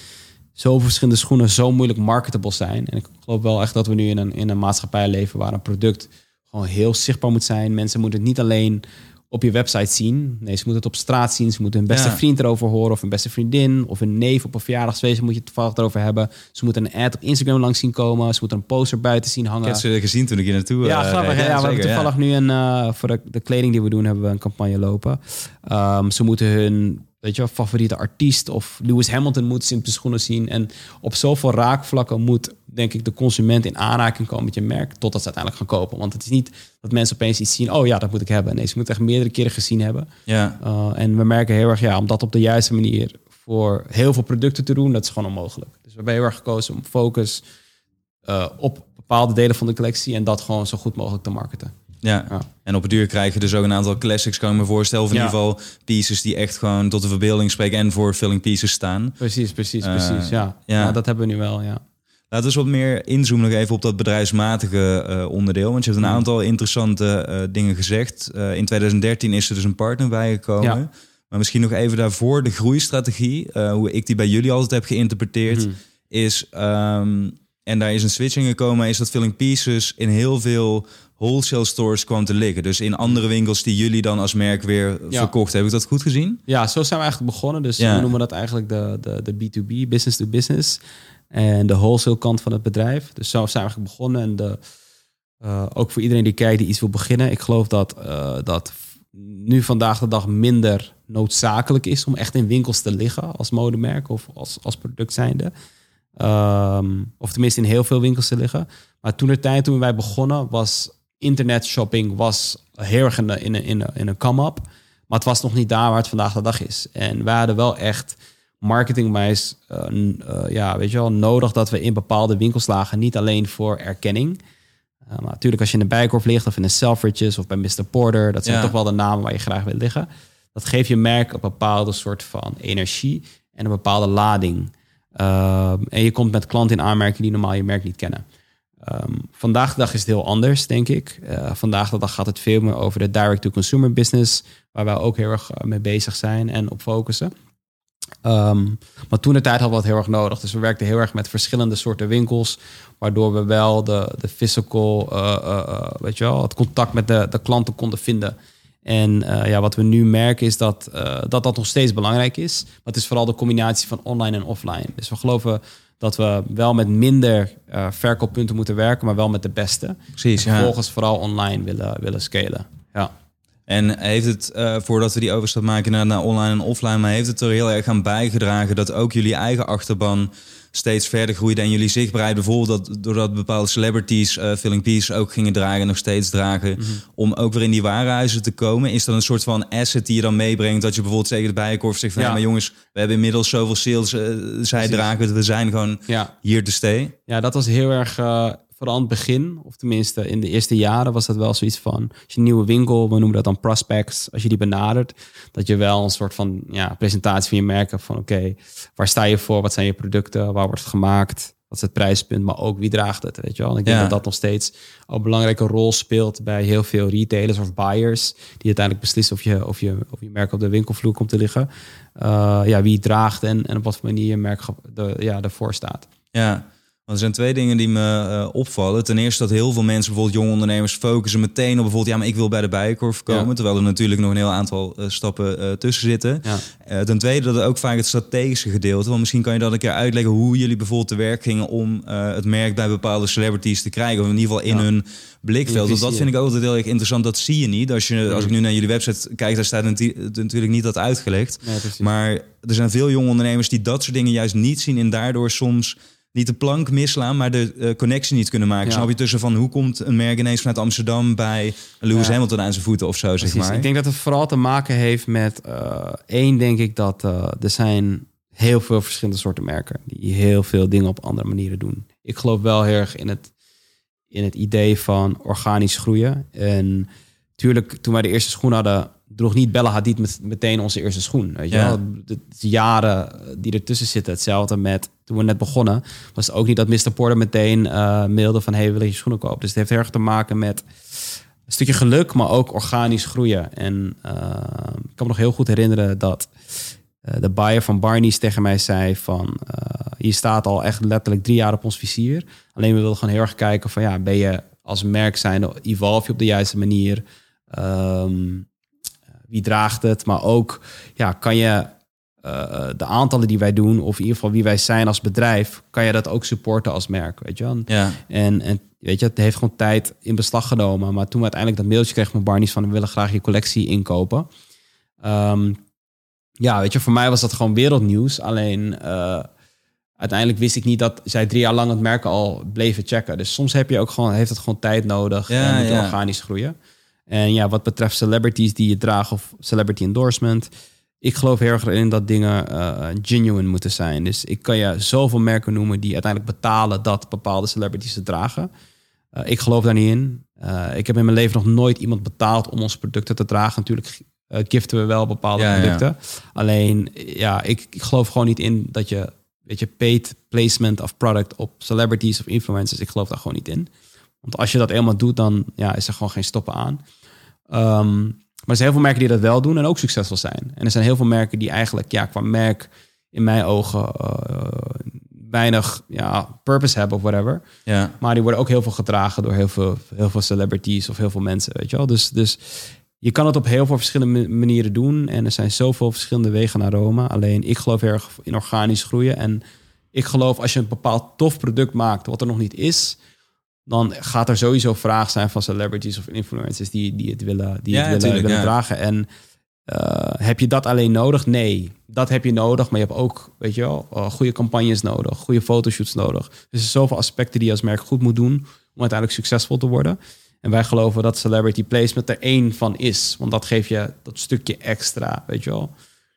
zoveel verschillende schoenen zo moeilijk marketable zijn. En ik geloof wel echt dat we nu in een, in een maatschappij leven waar een product gewoon heel zichtbaar moet zijn. Mensen moeten het niet alleen op je website zien. Nee, ze moeten het op straat zien. Ze moeten hun beste Ja. vriend erover horen of een beste vriendin of een neef op een verjaardagsfeest moet je het toevallig erover hebben. Ze moeten een ad op Instagram langs zien komen. Ze moeten een poster buiten zien hangen. ik heb ze gezien toen ik hier naartoe Ja, eh, grappig. Ja, we hebben zeker, toevallig nu een eh, voor de, de kleding die we doen, hebben we een campagne lopen. Ehm, ze moeten hun weet je, favoriete artiest of Lewis Hamilton moeten ze in de schoenen zien. En op zoveel raakvlakken moet, denk ik, de consument in aanraking komen met je merk totdat ze uiteindelijk gaan kopen. Want het is niet dat mensen opeens iets zien. Oh ja, dat moet ik hebben. Nee, ze moeten echt meerdere keren gezien hebben. Ja. Uh, en we merken heel erg, ja, om dat op de juiste manier voor heel veel producten te doen, dat is gewoon onmogelijk. Dus we hebben heel erg gekozen om focus uh, op bepaalde delen van de collectie en dat gewoon zo goed mogelijk te marketen. Ja. Ja. en op het duur krijg je dus ook een aantal classics, kan ik me voorstellen. Of in Ja. ieder geval pieces die echt gewoon tot de verbeelding spreken en voor filling pieces staan. Precies, precies, Uh, precies. Ja. ja. ja, dat hebben we nu wel, ja. Laten we eens wat meer inzoomen nog even op dat bedrijfsmatige eh, onderdeel. Want je hebt een Mhm. aantal interessante eh, dingen gezegd. Eh, in 2013 is er dus een partner bijgekomen. Ja. Maar misschien nog even daarvoor de groeistrategie. hoe ik die bij jullie altijd heb geïnterpreteerd. Mhm. Is, ehm, en daar is een switching gekomen, is dat Filling Pieces in heel veel wholesale stores kwam te liggen. Dus in andere winkels die jullie dan als merk weer Ja. verkocht. Heb ik dat goed gezien? Ja, zo zijn we eigenlijk begonnen. Dus Ja. we noemen dat eigenlijk de, de, de B2B, business to business. En de wholesale kant van het bedrijf. Dus zo zijn we eigenlijk begonnen. En de, eh, ook voor iedereen die kijkt die iets wil beginnen. Ik geloof dat eh, dat nu vandaag de dag minder noodzakelijk is om echt in winkels te liggen als modemerk of als, als product zijnde. Ehm, of tenminste in heel veel winkels te liggen. Maar toen de tijd toen wij begonnen was internet shopping was heel erg in een, in een, in een come-up. Maar het was nog niet daar waar het vandaag de dag is. En wij hadden wel echt marketingwijs n- eh, ja, weet je wel, nodig dat we in bepaalde winkels lagen. Niet alleen voor erkenning. Eh, maar natuurlijk als je in de Bijkorf ligt of in een Selfridges of bij Mr. Porter. Dat zijn Ja. toch wel de namen waar je graag wil liggen. Dat geeft je merk een bepaalde soort van energie en een bepaalde lading. Ehm, en je komt met klanten in aanmerking die normaal je merk niet kennen. Ehm, vandaag de dag is het heel anders, denk ik. Vandaag de dag gaat het veel meer over de direct-to-consumer business, waar wij ook heel erg mee bezig zijn en op focussen. Ehm, maar toen de tijd hadden we het heel erg nodig. Dus we werkten heel erg met verschillende soorten winkels, waardoor we wel de, de physical, eh, eh, eh, weet je wel, het contact met de, de klanten konden vinden. En ja, wat we nu merken is dat, dat dat nog steeds belangrijk is. Maar het is vooral de combinatie van online en offline. Dus we geloven dat we wel met minder verkooppunten moeten werken, maar wel met de beste. Precies, En ja. vervolgens vooral online willen, willen scalen. Ja. En heeft het, eh, voordat we die overstap maken naar, naar online en offline, maar heeft het er heel erg aan bijgedragen dat ook jullie eigen achterban steeds verder groeide en jullie zichtbaarheid bijvoorbeeld dat, doordat bepaalde celebrities uh, Filling Peace ook gingen dragen en nog steeds dragen, om ook weer in die warenhuizen te komen? Is dat een soort van asset die je dan meebrengt dat je bijvoorbeeld tegen de bijenkorf zegt van Ja. maar jongens, we hebben inmiddels zoveel sales, eh, zij Precies. dragen het, we zijn gewoon Ja. hier te stay. ja, dat was heel erg, eh, vooral aan het begin, of tenminste in de eerste jaren was dat wel zoiets van, als je een nieuwe winkel, we noemen dat dan prospects, als je die benadert, dat je wel een soort van ja, presentatie van je merk hebt van oké, waar sta je voor, wat zijn je producten, waar wordt het gemaakt, wat is het prijspunt, maar ook wie draagt het, weet je wel. En ik denk Ja. dat dat nog steeds een belangrijke rol speelt bij heel veel retailers of buyers, die uiteindelijk beslissen of je, of je, of je merk op de winkelvloer komt te liggen. Uh, ja, wie draagt en, en op wat voor manier je merk de, ja, ervoor staat. Ja, Want er zijn twee dingen die me uh, opvallen. Ten eerste dat heel veel mensen, bijvoorbeeld jonge ondernemers, focussen meteen op bijvoorbeeld, ja, maar ik wil bij de bijenkorf komen. Terwijl er natuurlijk nog een heel aantal uh, stappen uh, tussen zitten. Ja. ten tweede dat er ook vaak het strategische gedeelte. Want misschien kan je dat een keer uitleggen hoe jullie bijvoorbeeld te werk gingen om het merk bij bepaalde celebrities te krijgen. Of in ieder geval in hun blikveld. Want dat vind ik ook altijd heel erg interessant. Dat zie je niet. Als, je, als ik nu naar jullie website kijk, daar staat natuurlijk niet dat uitgelegd. maar er zijn veel jonge ondernemers die dat soort dingen juist niet zien en daardoor soms niet de plank misslaan, maar de uh, connectie niet kunnen maken. Ja. Snap je tussen van hoe komt een merk ineens vanuit Amsterdam bij Lewis Hamilton aan zijn voeten of zo, zeg maar. Ik denk dat het vooral te maken heeft met uh, één, denk ik dat uh, er zijn heel veel verschillende soorten merken die heel veel dingen op andere manieren doen. Ik geloof wel heel erg in het, in het idee van organisch groeien. En natuurlijk, toen wij de eerste schoen hadden, droeg niet Bella Hadid met, meteen onze eerste schoen. Weet je wel? De, jaren die ertussen zitten, hetzelfde met toen we net begonnen, was het ook niet dat Mr. Porter meteen uh, mailde van hey, wil je schoenen kopen? Dus het heeft erg te maken met een stukje geluk, maar ook organisch groeien. En uh, ik kan me nog heel goed herinneren dat uh, de buyer van Barney's tegen mij zei van hier staat al echt letterlijk drie jaar op ons vizier. Alleen we willen gewoon heel erg kijken van ja, ben je als merk zijn, evolve je op de juiste manier? Um, wie draagt het? Maar ook, ja, kan je uh, de aantallen die wij doen, of in ieder geval wie wij zijn als bedrijf, kan je dat ook supporten als merk, weet je wel? Ja. En, en weet je, het heeft gewoon tijd in beslag genomen. Maar toen we uiteindelijk dat mailtje kregen van Barney's van we willen graag je collectie inkopen. Um, ja, weet je, voor mij was dat gewoon wereldnieuws. Alleen uh, uiteindelijk wist ik niet dat zij drie jaar lang het merk al bleven checken. Dus soms heb je ook gewoon, heeft het gewoon tijd nodig ja, en moet ja. organisch groeien. En ja, wat betreft celebrities die je dragen of celebrity endorsement. Ik geloof heel erg in dat dingen uh, genuine moeten zijn. Dus ik kan je zoveel merken noemen die uiteindelijk betalen dat bepaalde celebrities ze dragen. Uh, ik geloof daar niet in. Uh, ik heb in mijn leven nog nooit iemand betaald om onze producten te dragen. Natuurlijk giften we wel bepaalde ja, producten. Ja. Alleen, ja, ik, ik geloof gewoon niet in dat je, weet je, paid placement of product op celebrities of influencers. Ik geloof daar gewoon niet in. Want als je dat eenmaal doet, dan ja, is er gewoon geen stoppen aan. Um, maar er zijn heel veel merken die dat wel doen en ook succesvol zijn. En er zijn heel veel merken die eigenlijk ja, qua merk in mijn ogen uh, weinig ja, purpose hebben of whatever. Ja. Maar die worden ook heel veel gedragen door heel veel, heel veel celebrities of heel veel mensen, weet je wel. Dus, dus je kan het op heel veel verschillende manieren doen. En er zijn zoveel verschillende wegen naar Rome. Alleen ik geloof erg in organisch groeien. En ik geloof als je een bepaald tof product maakt wat er nog niet is dan gaat er sowieso vraag zijn van celebrities of influencers die, die het willen, die het willen, willen dragen. En uh, heb je dat alleen nodig? Nee, dat heb je nodig, maar je hebt ook, weet je wel, uh, goede campagnes nodig, goede fotoshoots nodig. Dus er zijn zoveel aspecten die je als merk goed moet doen om uiteindelijk succesvol te worden. En wij geloven dat celebrity placement er één van is, want dat geeft je dat stukje extra, weet je wel.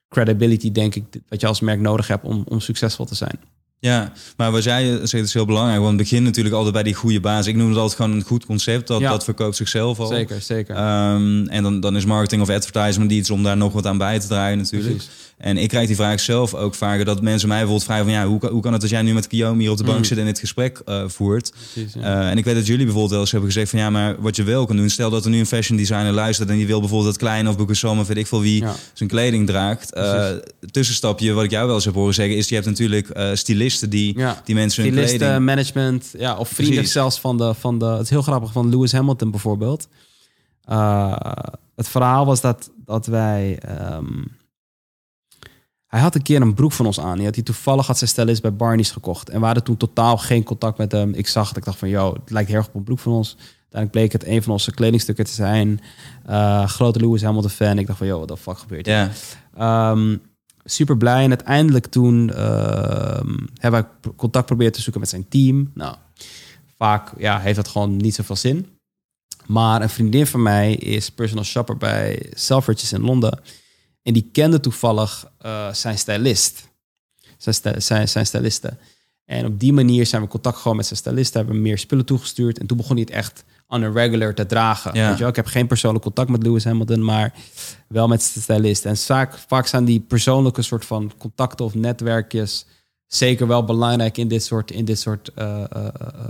Credibility, denk ik, wat je als merk nodig hebt om, om succesvol te zijn. Ja, maar wat jij zegt is heel belangrijk. Want het begint natuurlijk altijd bij die goede basis. Ik noem het altijd gewoon een goed concept. Dat, dat verkoopt zichzelf al. Zeker, zeker. Um, en dan, dan is marketing of advertisement iets om daar nog wat aan bij te draaien natuurlijk. Precies. En ik krijg die vraag zelf ook vaker dat mensen mij bijvoorbeeld vragen van ja, hoe, hoe kan het dat jij nu met Guillaume hier op de bank mm. zit en dit gesprek uh, voert? Precies, ja. uh, en ik weet dat jullie bijvoorbeeld wel eens hebben gezegd van ja, maar wat je wel kan doen, stel dat er nu een fashion designer luistert en die wil bijvoorbeeld dat klein of Boekensam of weet ik veel wie ja. zijn kleding draagt. Uh, tussenstapje wat ik jou wel eens heb horen zeggen is je hebt natuurlijk stylisten die, ja. die mensen hun kleding... management, ja, of vrienden Precies. zelfs van de, van de, het is heel grappig, van Lewis Hamilton bijvoorbeeld. het verhaal was dat, dat wij... Um, hij had een keer een broek van ons aan. Die had hij toevallig had zijn stylist bij Barney's gekocht. En we hadden toen totaal geen contact met hem. Ik zag het, ik dacht van, joh, het lijkt heel erg op een broek van ons. Uiteindelijk bleek het een van onze kledingstukken te zijn. Uh, grote Lewis Hamilton fan. Ik dacht van, joh, wat de fuck gebeurt hier? Yeah. Um, super blij. En uiteindelijk toen uh, hebben wij contact proberen te zoeken met zijn team. Nou, vaak ja, heeft dat gewoon niet zoveel zin. Maar een vriendin van mij is personal shopper bij Selfridges in Londen. En die kende toevallig uh, zijn stylist. Zijn, zijn, zijn stylisten. En op die manier zijn we contact gewoon met zijn stylist. Hebben we meer spullen toegestuurd. En toen begon hij het echt on a regular te dragen. Ja. Weet je wel? Ik heb geen persoonlijk contact met Lewis Hamilton, maar wel met zijn stylist. En vaak, vaak zijn die persoonlijke soort van contacten of netwerkjes zeker wel belangrijk in dit soort, in dit soort uh, uh,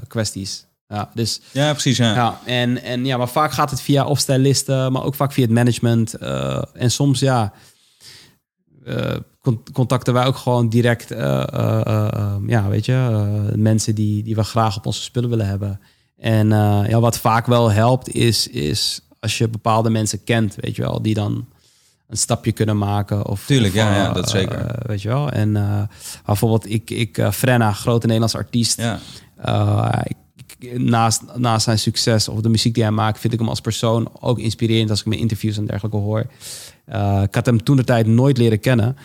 kwesties. Ja, dus, ja precies. Ja. ja. en, en ja, maar vaak gaat het via of stylisten, maar ook vaak via het management. Uh, en soms, ja, eh, con- contacten wij ook gewoon direct, eh, eh, eh, eh, ja, weet je, eh, mensen die, die we graag op onze spullen willen hebben. En eh, ja, wat vaak wel helpt is, is als je bepaalde mensen kent, weet je wel, die dan een stapje kunnen maken. Of, Tuurlijk, of, ja, ja, eh, dat zeker. eh, weet je wel. En eh, bijvoorbeeld ik, ik eh, Frenna, grote Nederlandse artiest. Ja, ik- naast, naast zijn succes of de muziek die hij maakt, vind ik hem als persoon ook inspirerend als ik mijn interviews en dergelijke hoor. Uh, ik had hem toen de tijd nooit leren kennen. En op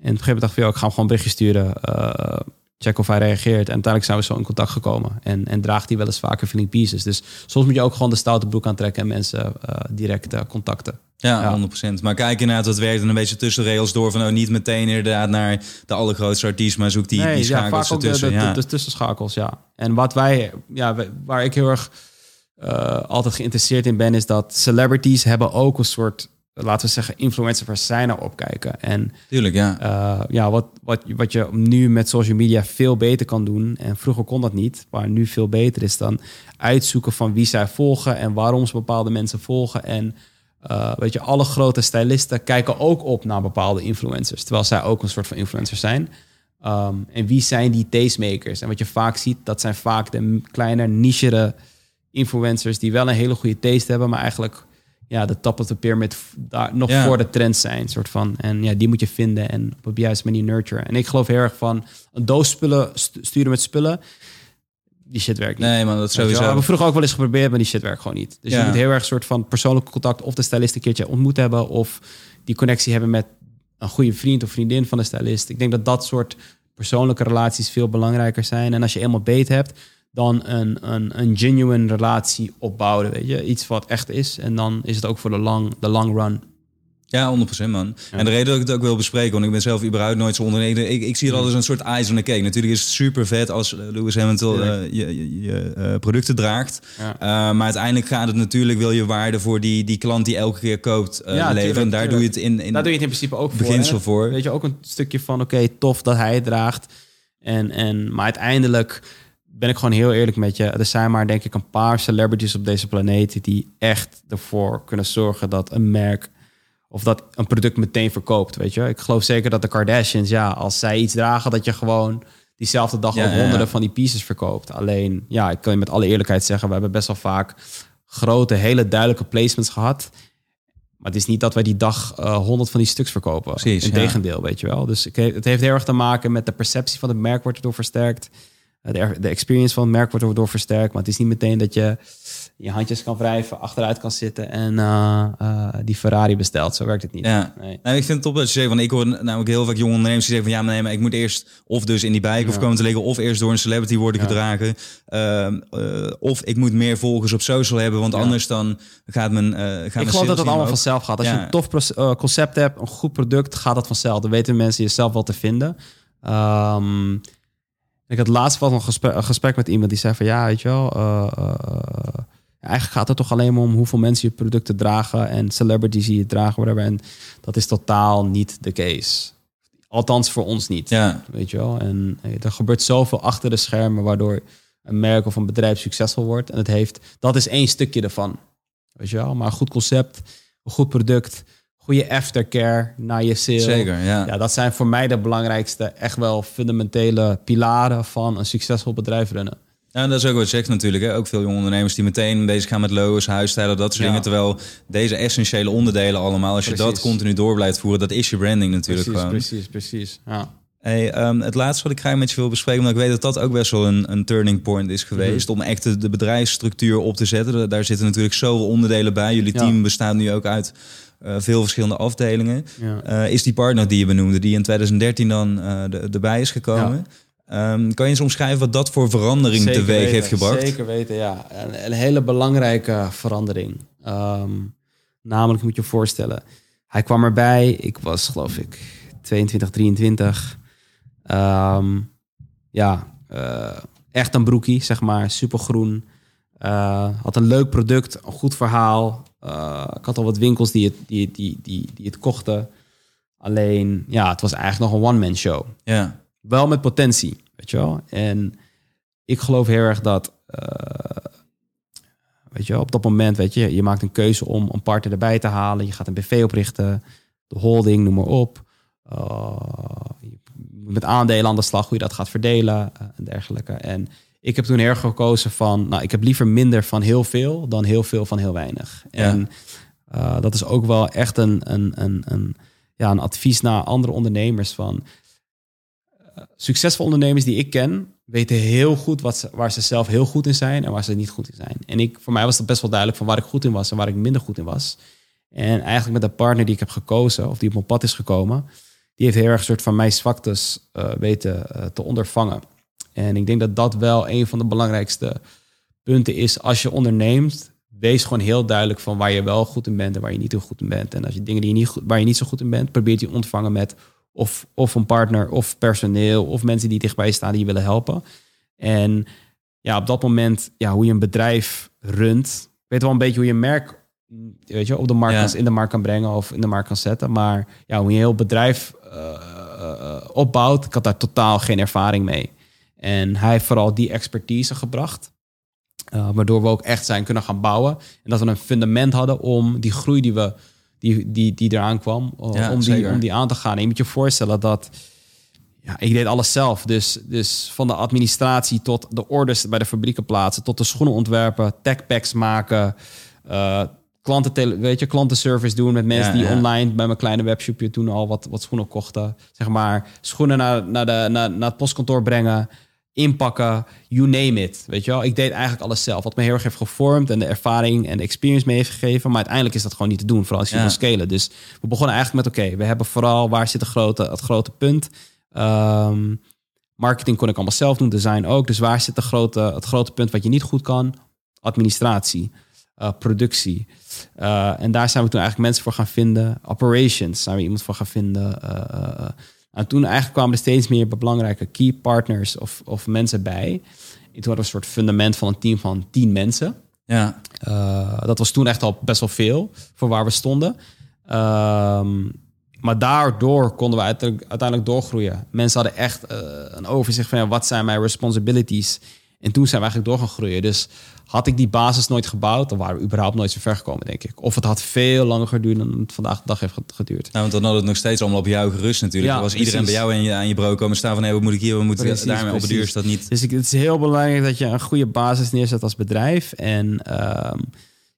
een gegeven moment dacht ik, joh, ik ga hem gewoon een berichtje sturen. uh, check of hij reageert. En uiteindelijk zijn we zo in contact gekomen. En, en draagt hij wel eens vaker Feeling Pieces. Dus soms moet je ook gewoon de stoute broek aantrekken en mensen uh, direct contacten. Ja, ja, 100%. Maar kijk inderdaad, wat werkt en een beetje tussen rails door van oh, niet meteen inderdaad naar de allergrootste artiest, maar zoek die, nee, die schakels ja, ertussen. De, de, ja. de, de, tussenschakels, ja. En wat wij, ja, waar ik heel erg uh, altijd geïnteresseerd in ben, is dat celebrities hebben ook een soort, laten we zeggen, influencer waar zij naar opkijken. En Tuurlijk, ja. Uh, ja, wat, wat, wat je nu met social media veel beter kan doen, en vroeger kon dat niet, maar nu veel beter is dan uitzoeken van wie zij volgen en waarom ze bepaalde mensen volgen. En uh, weet je, alle grote stylisten kijken ook op naar bepaalde influencers, terwijl zij ook een soort van influencers zijn. Um, en wie zijn die tastemakers? En wat je vaak ziet, dat zijn vaak de kleine, nichere influencers die wel een hele goede taste hebben, maar eigenlijk ja, de top of the pyramid daar nog ja. voor de trend zijn, soort van. En ja, die moet je vinden en op de juiste manier nurturen. En ik geloof heel erg van een doos spullen sturen met spullen. Die shit werkt niet. Nee, man, dat sowieso. We hebben vroeger ook wel eens geprobeerd, maar die shit werkt gewoon niet. Dus ja. je moet heel erg soort van persoonlijk contact of de stylist een keertje ontmoet hebben of die connectie hebben met een goede vriend of vriendin van de stylist. Ik denk dat dat soort persoonlijke relaties veel belangrijker zijn. En als je eenmaal beet hebt, dan een, een, een genuine relatie opbouwen. Weet je? Iets wat echt is. En dan is het ook voor de long, de long run. Ja, 100% man. Ja. En de reden dat ik het ook wil bespreken, want ik ben zelf überhaupt nooit zo ondernemer. Ik, ik zie het altijd als een soort ijs on the cake. Natuurlijk is het super vet als Lewis Hamilton uh, je, je, je uh, producten draagt. Ja. Uh, maar uiteindelijk gaat het natuurlijk, wil je waarde voor die, die klant die elke keer koopt ja, leveren. Tuurlijk, en daar tuurlijk. doe je het in, in Daar doe je het in principe ook beginsel voor. voor. Weet je, ook een stukje van, oké, okay, tof dat hij het draagt. En, en, maar uiteindelijk ben ik gewoon heel eerlijk met je. Er zijn maar denk ik een paar celebrities op deze planeet die echt ervoor kunnen zorgen dat een merk of dat een product meteen verkoopt. Weet je, ik geloof zeker dat de Kardashians, ja, als zij iets dragen, dat je gewoon diezelfde dag Ja, honderden ja. van die pieces verkoopt. Alleen, ja, ik kan je met alle eerlijkheid zeggen, we hebben best wel vaak grote, hele duidelijke placements gehad. Maar het is niet dat wij die dag eh, honderd van die stuks verkopen. Precies, ja. Integendeel, weet je wel. Dus ik, het heeft heel erg te maken met de perceptie van het merk wordt erdoor versterkt. Eh, De, de experience van het merk wordt erdoor versterkt. Maar het is niet meteen dat je je handjes kan wrijven, achteruit kan zitten en eh, eh, die Ferrari bestelt. Zo werkt het niet. Ja. Nee. Nou, ik vind het top dat je zegt, want ik hoor namelijk heel vaak jonge ondernemers die zeggen van ja, maar nee, maar ik moet eerst of dus in die bijkof Ja. komen te liggen, of eerst door een celebrity worden Ja. gedragen, Ehm, eh, of ik moet meer volgers op social hebben, want Ja. anders dan gaat mijn gaan Ik geloof dat het allemaal vanzelf gaat. Als je een tof concept hebt, een goed product, gaat dat vanzelf. Dan weten mensen jezelf wel te vinden. Ehm, ik had laatst nog een gesprek, een gesprek met iemand die zei van ja, weet je wel, eigenlijk gaat het toch alleen maar om hoeveel mensen je producten dragen en celebrities die je dragen, whatever. En dat is totaal niet de case. Althans voor ons niet. Ja, Weet je wel? En eh, er gebeurt zoveel achter de schermen waardoor een merk of een bedrijf succesvol wordt. En het heeft, dat is één stukje ervan. Weet je wel? Maar een goed concept, een goed product, goede aftercare na je sale. zeker. Ja. Ja, dat zijn voor mij de belangrijkste, echt wel fundamentele pilaren van een succesvol bedrijf runnen. Ja, dat is ook wat je zegt natuurlijk. Hè. Ook veel jonge ondernemers die meteen bezig gaan met logos, huisstijlen, dat soort Ja. dingen. Terwijl deze essentiële onderdelen allemaal, als je dat continu door blijft voeren, dat is je branding natuurlijk Precies, gewoon. precies, precies. Ja. Hey, ehm, het laatste wat ik graag met je wil bespreken, omdat ik weet dat dat ook best wel een, een turning point is geweest, Mhm. om echt de, de bedrijfsstructuur op te zetten. Daar zitten natuurlijk zoveel onderdelen bij. Jullie Ja. team bestaat nu ook uit eh, veel verschillende afdelingen. Ja. Eh, is die partner die je benoemde, die in 2013 dan eh, de, erbij is gekomen. Ehm, kan je eens omschrijven wat dat voor verandering Zeker teweeg weten, heeft gebracht? Zeker weten, ja. Een, een hele belangrijke verandering. Ehm, namelijk moet je je voorstellen, hij kwam erbij. Ik was geloof ik 22, 23. Ehm, ja, eh, echt een broekie, zeg maar. Supergroen. Eh, had een leuk product, een goed verhaal. Eh, ik had al wat winkels die het, die, die, die, die het kochten. Alleen, ja, het was eigenlijk nog een one-man show Ja, wel met potentie, weet je wel. En ik geloof heel erg dat, eh, weet je wel, op dat moment, weet je, je maakt een keuze om een partner erbij te halen. Je gaat een BV oprichten, de holding, noem maar op. uh, met aandelen aan de slag, hoe je dat gaat verdelen uh, en dergelijke. En ik heb toen heel erg gekozen van, nou, ik heb liever minder van heel veel dan heel veel van heel weinig. Ja. En dat is ook wel echt een, een, een, een, ja, een advies naar andere ondernemers van succesvolle ondernemers die ik ken weten heel goed wat waar ze zelf heel goed in zijn en waar ze niet goed in zijn. En ik, voor mij was dat best wel duidelijk van waar ik goed in was en waar ik minder goed in was. En eigenlijk met de partner die ik heb gekozen of die op mijn pad is gekomen, die heeft heel erg een soort van mijn zwaktes uh, weten te ondervangen. En ik denk dat dat wel een van de belangrijkste punten is als je onderneemt. Wees gewoon heel duidelijk van waar je wel goed in bent en waar je niet zo goed in bent. En als je dingen die je niet, waar je niet zo goed in bent, probeert je ontvangen met of, of een partner of personeel of mensen die dichtbij staan die je willen helpen. En ja, op dat moment, ja, hoe je een bedrijf runt, weet wel een beetje hoe je een merk weet je, op de markt ja. in de markt kan brengen of in de markt kan zetten. Maar ja, hoe je een heel bedrijf uh, uh, opbouwt, ik had daar totaal geen ervaring mee. En hij heeft vooral die expertise gebracht. Uh, waardoor we ook echt zijn kunnen gaan bouwen. En dat we een fundament hadden om die groei die, we, die, die, die eraan kwam, ja, om, die, om die aan te gaan. En je moet je voorstellen dat ja, ik deed alles zelf. Dus, dus van de administratie tot de orders bij de fabrieken plaatsen, tot de schoenen ontwerpen, techpacks maken, uh, klanten, weet je, klantenservice doen met mensen Ja, die ja. online bij mijn kleine webshopje toen al wat, wat schoenen kochten. Zeg maar, schoenen naar, naar, de, naar, naar het postkantoor brengen, inpakken, you name it. Weet je wel, ik deed eigenlijk alles zelf. Wat me heel erg heeft gevormd en de ervaring en de experience mee heeft gegeven. Maar uiteindelijk is dat gewoon niet te doen, vooral als je Ja. wil scalen. Dus we begonnen eigenlijk met, oké, we hebben vooral, waar zit de grote, het grote punt? Ehm, marketing kon ik allemaal zelf doen, design ook. Dus waar zit de grote, het grote punt wat je niet goed kan? Administratie, eh, productie. Eh, en daar zijn we toen eigenlijk mensen voor gaan vinden. Operations zijn we iemand voor gaan vinden. Eh. En toen eigenlijk kwamen er steeds meer belangrijke key partners of, of mensen bij. En toen hadden we een soort fundament van een team van tien mensen. Ja, Uh, dat was toen echt al best wel veel voor waar we stonden. Ehm, maar daardoor konden we uiteindelijk, uiteindelijk doorgroeien. Mensen hadden echt eh, een overzicht van ja, wat zijn mijn responsibilities. En toen zijn we eigenlijk door gaan groeien. Dus had ik die basis nooit gebouwd, dan waren we überhaupt nooit zo ver gekomen, denk ik. Of het had veel langer geduurd dan het vandaag de dag heeft geduurd. nou, want dan had het nog steeds allemaal op jou gerust natuurlijk. Ja, was iedereen bij jou aan je, aan je bureau komen staan van... Hé, wat moet ik hier, wat moet ik Precies, daarmee op de duur is dat niet... Dus ik, het is heel belangrijk dat je een goede basis neerzet als bedrijf. En ehm,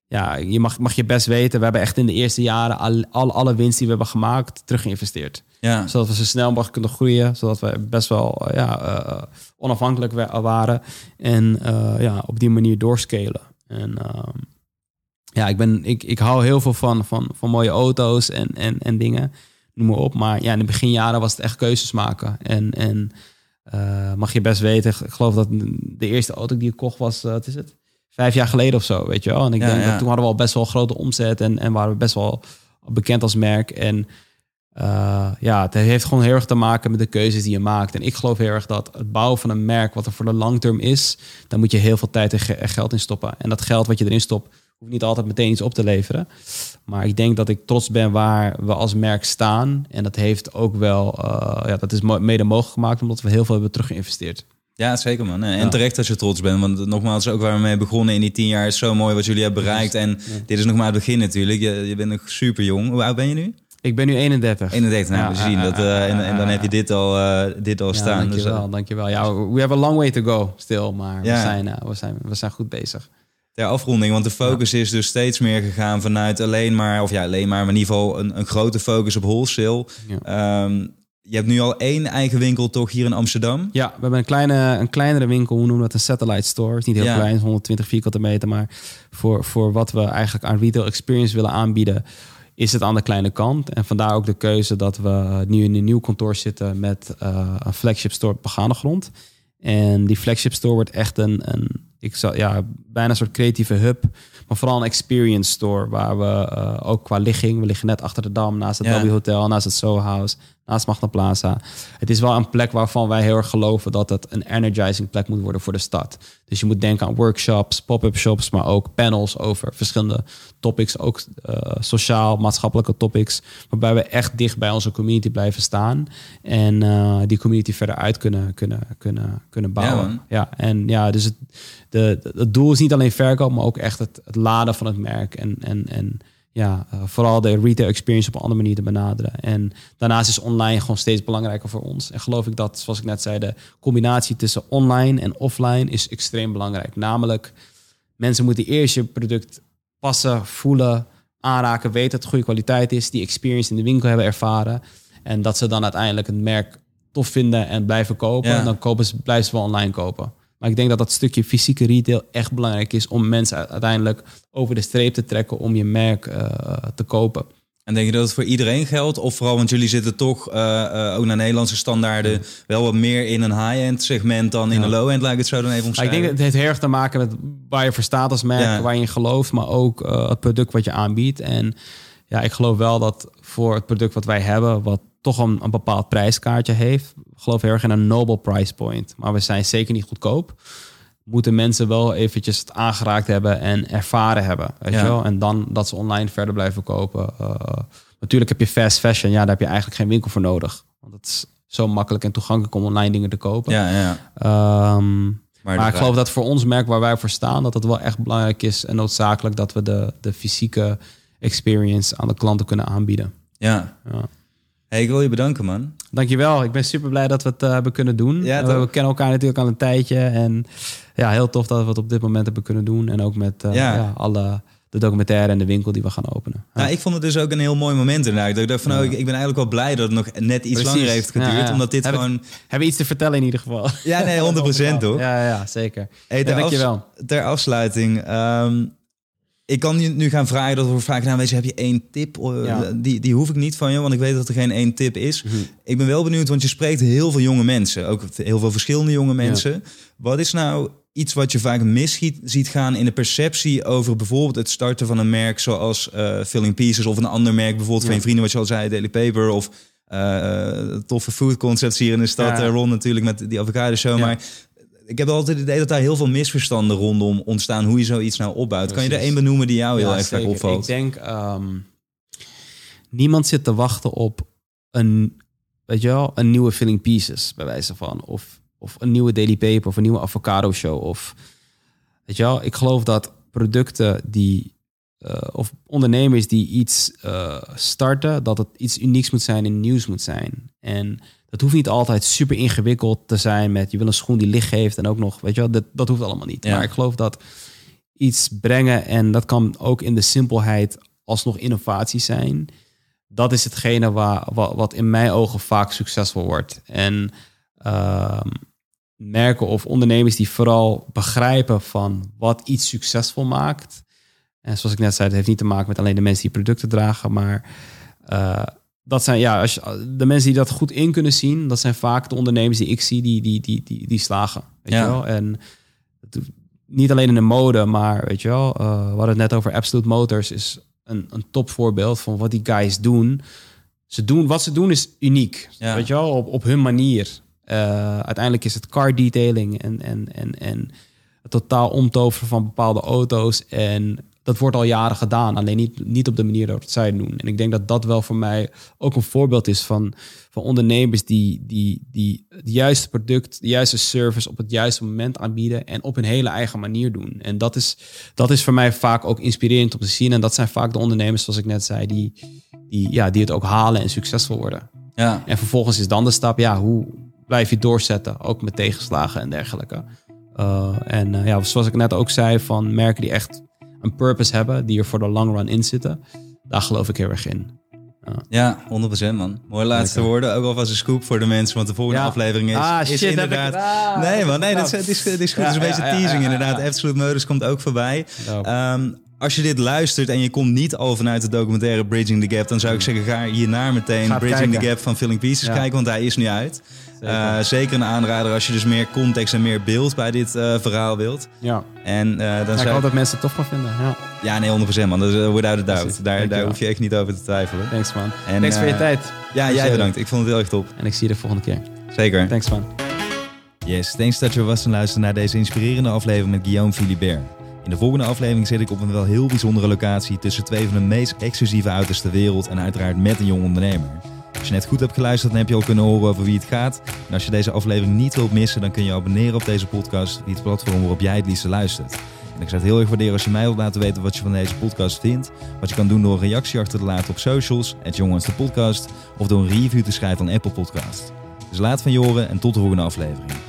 ja, je mag, mag je best weten, we hebben echt in de eerste jaren al, al, alle winst die we hebben gemaakt terug geïnvesteerd. Ja, Zodat we zo snel mogelijk kunnen groeien. Zodat we best wel eh, ja, eh, onafhankelijk wa- waren. En eh, ja, op die manier doorscalen. En ehm, ja, ik, ben, ik, ik hou heel veel van, van, van mooie auto's en, en, en dingen. Noem maar op. Maar ja, in de beginjaren was het echt keuzes maken. En, en mag je best weten, ik geloof dat de eerste auto die ik kocht was, wat is het? Vijf jaar geleden of zo, weet je wel. En ik Ja, denk ja. dat toen hadden we al best wel grote omzet en, en waren we best wel bekend als merk. En eh, ja, het heeft gewoon heel erg te maken met de keuzes die je maakt. En ik geloof heel erg dat het bouwen van een merk, wat er voor de langterm is, daar moet je heel veel tijd en ge- en geld in stoppen. En dat geld wat je erin stopt, hoeft niet altijd meteen iets op te leveren. Maar ik denk dat ik trots ben waar we als merk staan. En dat heeft ook wel, eh, ja, dat is mede mogelijk gemaakt omdat we heel veel hebben teruggeïnvesteerd. Ja, zeker man. En Ja. terecht dat je trots bent. Want nogmaals, ook waar we mee begonnen in die tien jaar... is zo mooi wat jullie hebben bereikt. En dit is nog maar het begin natuurlijk. Je, je bent nog super jong. Hoe oud ben je nu? Ik ben nu 31. 31, nou, we zien dat. eh, en, dan heb je dit al, eh, dit al Ja, staan. Dus, dankjewel, eh, dankjewel. Ja, we have a long way to go still, maar we, zijn, we, zijn, we zijn goed bezig. ter afronding, want de focus is dus steeds meer gegaan vanuit alleen maar, of ja, alleen maar, maar in ieder geval een, een grote focus op wholesale. Ja. Ehm, je hebt nu al één eigen winkel toch hier in Amsterdam. Ja, we hebben een, kleine, een kleinere winkel, hoe noemen we dat? Een satellite store. Het is niet heel Ja. klein, 120 vierkante meter. Maar voor, voor wat we eigenlijk aan retail experience willen aanbieden, is het aan de kleine kant. En vandaar ook de keuze dat we nu in een nieuw kantoor zitten met eh, een flagship store op begane grond. En die flagship store wordt echt een, een ik zou, ja, bijna een soort creatieve hub. Maar vooral een experience store waar we eh, ook qua ligging, we liggen net achter de Dam, naast het Ja. W Hotel, naast het Soho House, naast Magna Plaza. Het is wel een plek waarvan wij heel erg geloven dat het een energizing plek moet worden voor de stad. Dus je moet denken aan workshops, pop-up shops, maar ook panels over verschillende topics, ook eh, sociaal, maatschappelijke topics, waarbij we echt dicht bij onze community blijven staan en eh, die community verder uit kunnen, kunnen, kunnen, kunnen bouwen. man. Ja, en ja, dus het, de- het doel is niet alleen verkoop, maar ook echt het, het laden van het merk en, en, en ja, uh, vooral de retail experience op een andere manier te benaderen. En daarnaast is online gewoon steeds belangrijker voor ons. En geloof ik dat, zoals ik net zei, de combinatie tussen online en offline is extreem belangrijk. Namelijk, mensen moeten eerst je product passen, voelen, aanraken, weten dat het goede kwaliteit is, die experience in de winkel hebben ervaren. En dat ze dan uiteindelijk het merk tof vinden en blijven kopen. En dan kopen ze, blijven ze wel online kopen. Maar ik denk dat dat stukje fysieke retail echt belangrijk is om mensen uiteindelijk over de streep te trekken om je merk uh, te kopen. En denk je dat het voor iedereen geldt? Of vooral, want jullie zitten toch uh, ook naar Nederlandse standaarden wel wat meer in een high-end segment dan in een low-end, laat ik het zo dan even omschrijven. ik denk dat het heeft heel erg te maken met waar je voor staat als merk, waar je in gelooft, maar ook het product wat je aanbiedt. En ja, ik geloof wel dat voor het product wat wij hebben, wat toch een, een bepaald prijskaartje heeft. Ik geloof heel erg in een noble price point. Maar we zijn zeker niet goedkoop. Moeten mensen wel eventjes het aangeraakt hebben en ervaren hebben. Weet je wel? En dan dat ze online verder blijven kopen. Uh, natuurlijk heb je fast fashion. Ja, daar heb je eigenlijk geen winkel voor nodig. Want het is zo makkelijk en toegankelijk om online dingen te kopen. Ja, ja. Um, maar, ik geloof dat voor ons merk waar wij voor staan, dat het wel echt belangrijk is en noodzakelijk dat we de, de fysieke experience aan de klanten kunnen aanbieden. Ja. ja. Hey, ik wil je bedanken, man. Dankjewel. Ik ben super blij dat we het uh, hebben kunnen doen. Ja, we kennen elkaar natuurlijk al een tijdje. En ja, heel tof dat we het op dit moment hebben kunnen doen. En ook met uh, ja. ja. alle de documentaire en de winkel die we gaan openen. Ja. Nou, ik vond het dus ook een heel mooi moment inderdaad. Ik dacht van, oh, ik, ik, ben eigenlijk wel blij dat het nog net iets langer heeft geduurd. Omdat dit gewoon... We, hebben iets te vertellen in ieder geval. Ja, nee, *laughs* 100 procent toch? Ja, ja, zeker. Hey, ter, dankjewel. ter afsluiting... Ehm, ik kan je nu gaan vragen, dat we vragen, nou, weet je, heb je één tip? Eh, die, die hoef ik niet van je, want ik weet dat er geen één tip is. Mhm. Ik ben wel benieuwd, want je spreekt heel veel jonge mensen, ook heel veel verschillende jonge mensen. Wat is nou iets wat je vaak mis ziet gaan in de perceptie over bijvoorbeeld het starten van een merk zoals uh, Filling Pieces of een ander merk, bijvoorbeeld van je vrienden, wat je al zei, Daily Paper of uh, toffe food concepts hier in de stad. Ron natuurlijk met die avocado show. Maar ik heb altijd het idee dat daar heel veel misverstanden rondom ontstaan hoe je zoiets nou opbouwt. Kan je er één benoemen die jou heel erg opvalt? Ik denk, um, niemand zit te wachten op een, weet je wel, een nieuwe filling pieces, bij wijze van. Of, of een nieuwe daily paper of een nieuwe avocado show. Of, weet je wel, ik geloof dat producten die, uh, of ondernemers die iets uh, starten, dat het iets unieks moet zijn en nieuws moet zijn. En dat hoeft niet altijd super ingewikkeld te zijn met je wil een schoen die licht geeft en ook nog, weet je wel, dat, dat hoeft allemaal niet. Maar ik geloof dat iets brengen en dat kan ook in de simpelheid alsnog innovatie zijn. Dat is hetgene waar, wat, wat in mijn ogen vaak succesvol wordt. En uh, merken of ondernemers die vooral begrijpen van wat iets succesvol maakt. En zoals ik net zei, het heeft niet te maken met alleen de mensen die producten dragen, maar uh, dat zijn ja, als je, de mensen die dat goed in kunnen zien, dat zijn vaak de ondernemers die ik zie die, die, die, die, die slagen. Weet ja. je wel? En niet alleen in de mode, maar weet je wel, uh, we hadden het net over Absolute Motors, is een, een topvoorbeeld van wat die guys doen. Ze doen wat ze doen is uniek. Ja. Weet je wel, op, op hun manier. Uh, uiteindelijk is het car detailing en, en, en, en het totaal omtoveren van bepaalde auto's. En dat wordt al jaren gedaan. Alleen niet, niet op de manier dat zij doen. En ik denk dat dat wel voor mij ook een voorbeeld is van, van ondernemers die, die, die het juiste product, de juiste service op het juiste moment aanbieden en op hun hele eigen manier doen. En dat is, dat is voor mij vaak ook inspirerend om te zien. En dat zijn vaak de ondernemers, zoals ik net zei, die, die, ja, die het ook halen en succesvol worden. Ja. En vervolgens is dan de stap, ja, hoe blijf je doorzetten, ook met tegenslagen en dergelijke. Uh, en uh, ja, zoals ik net ook zei, van merken die echt een purpose hebben, die er voor de long run in zitten. Daar geloof ik heel erg in. Ja, 100% man. Mooie laatste woorden. Ook alvast een scoop voor de mensen, want de volgende aflevering is, ah, is shit, inderdaad... Nee man, nee, dat is, is, is goed. het is een beetje teasing inderdaad. Absolute Modus komt ook voorbij. Um, als je dit luistert en je komt niet al vanuit de documentaire Bridging the Gap, dan zou ik zeggen, ga hierna meteen Bridging the Gap van Filling Pieces kijken, want hij is nu uit. Zeker. Uh, zeker een aanrader als je dus meer context en meer beeld bij dit uh, verhaal wilt. Ja. En uh, dan ja, zou ik hoop dat mensen het tof gaan vinden. Ja, ja nee, 100% man. Dat is without a doubt. Daar, daar hoef je echt niet over te twijfelen. Thanks man. En, Thanks voor je tijd. Ja, jij bedankt. Ik vond het heel erg top. En ik zie je de volgende keer. Zeker. Thanks man. Yes, thanks dat je was en luisteren naar deze inspirerende aflevering met Guillaume Philibert. In de volgende aflevering zit ik op een wel heel bijzondere locatie tussen twee van de meest exclusieve auto's ter wereld en uiteraard met een jong ondernemer. Als je net goed hebt geluisterd, dan heb je al kunnen horen over wie het gaat. En als je deze aflevering niet wilt missen, dan kun je abonneren op deze podcast via het platform waarop jij het liefst luistert. En ik zou het heel erg waarderen als je mij wilt laten weten wat je van deze podcast vindt. Wat je kan doen door een reactie achter te laten op socials, at Young de podcast, of door een review te schrijven aan Apple Podcast. Dus laat van je horen en tot de volgende aflevering.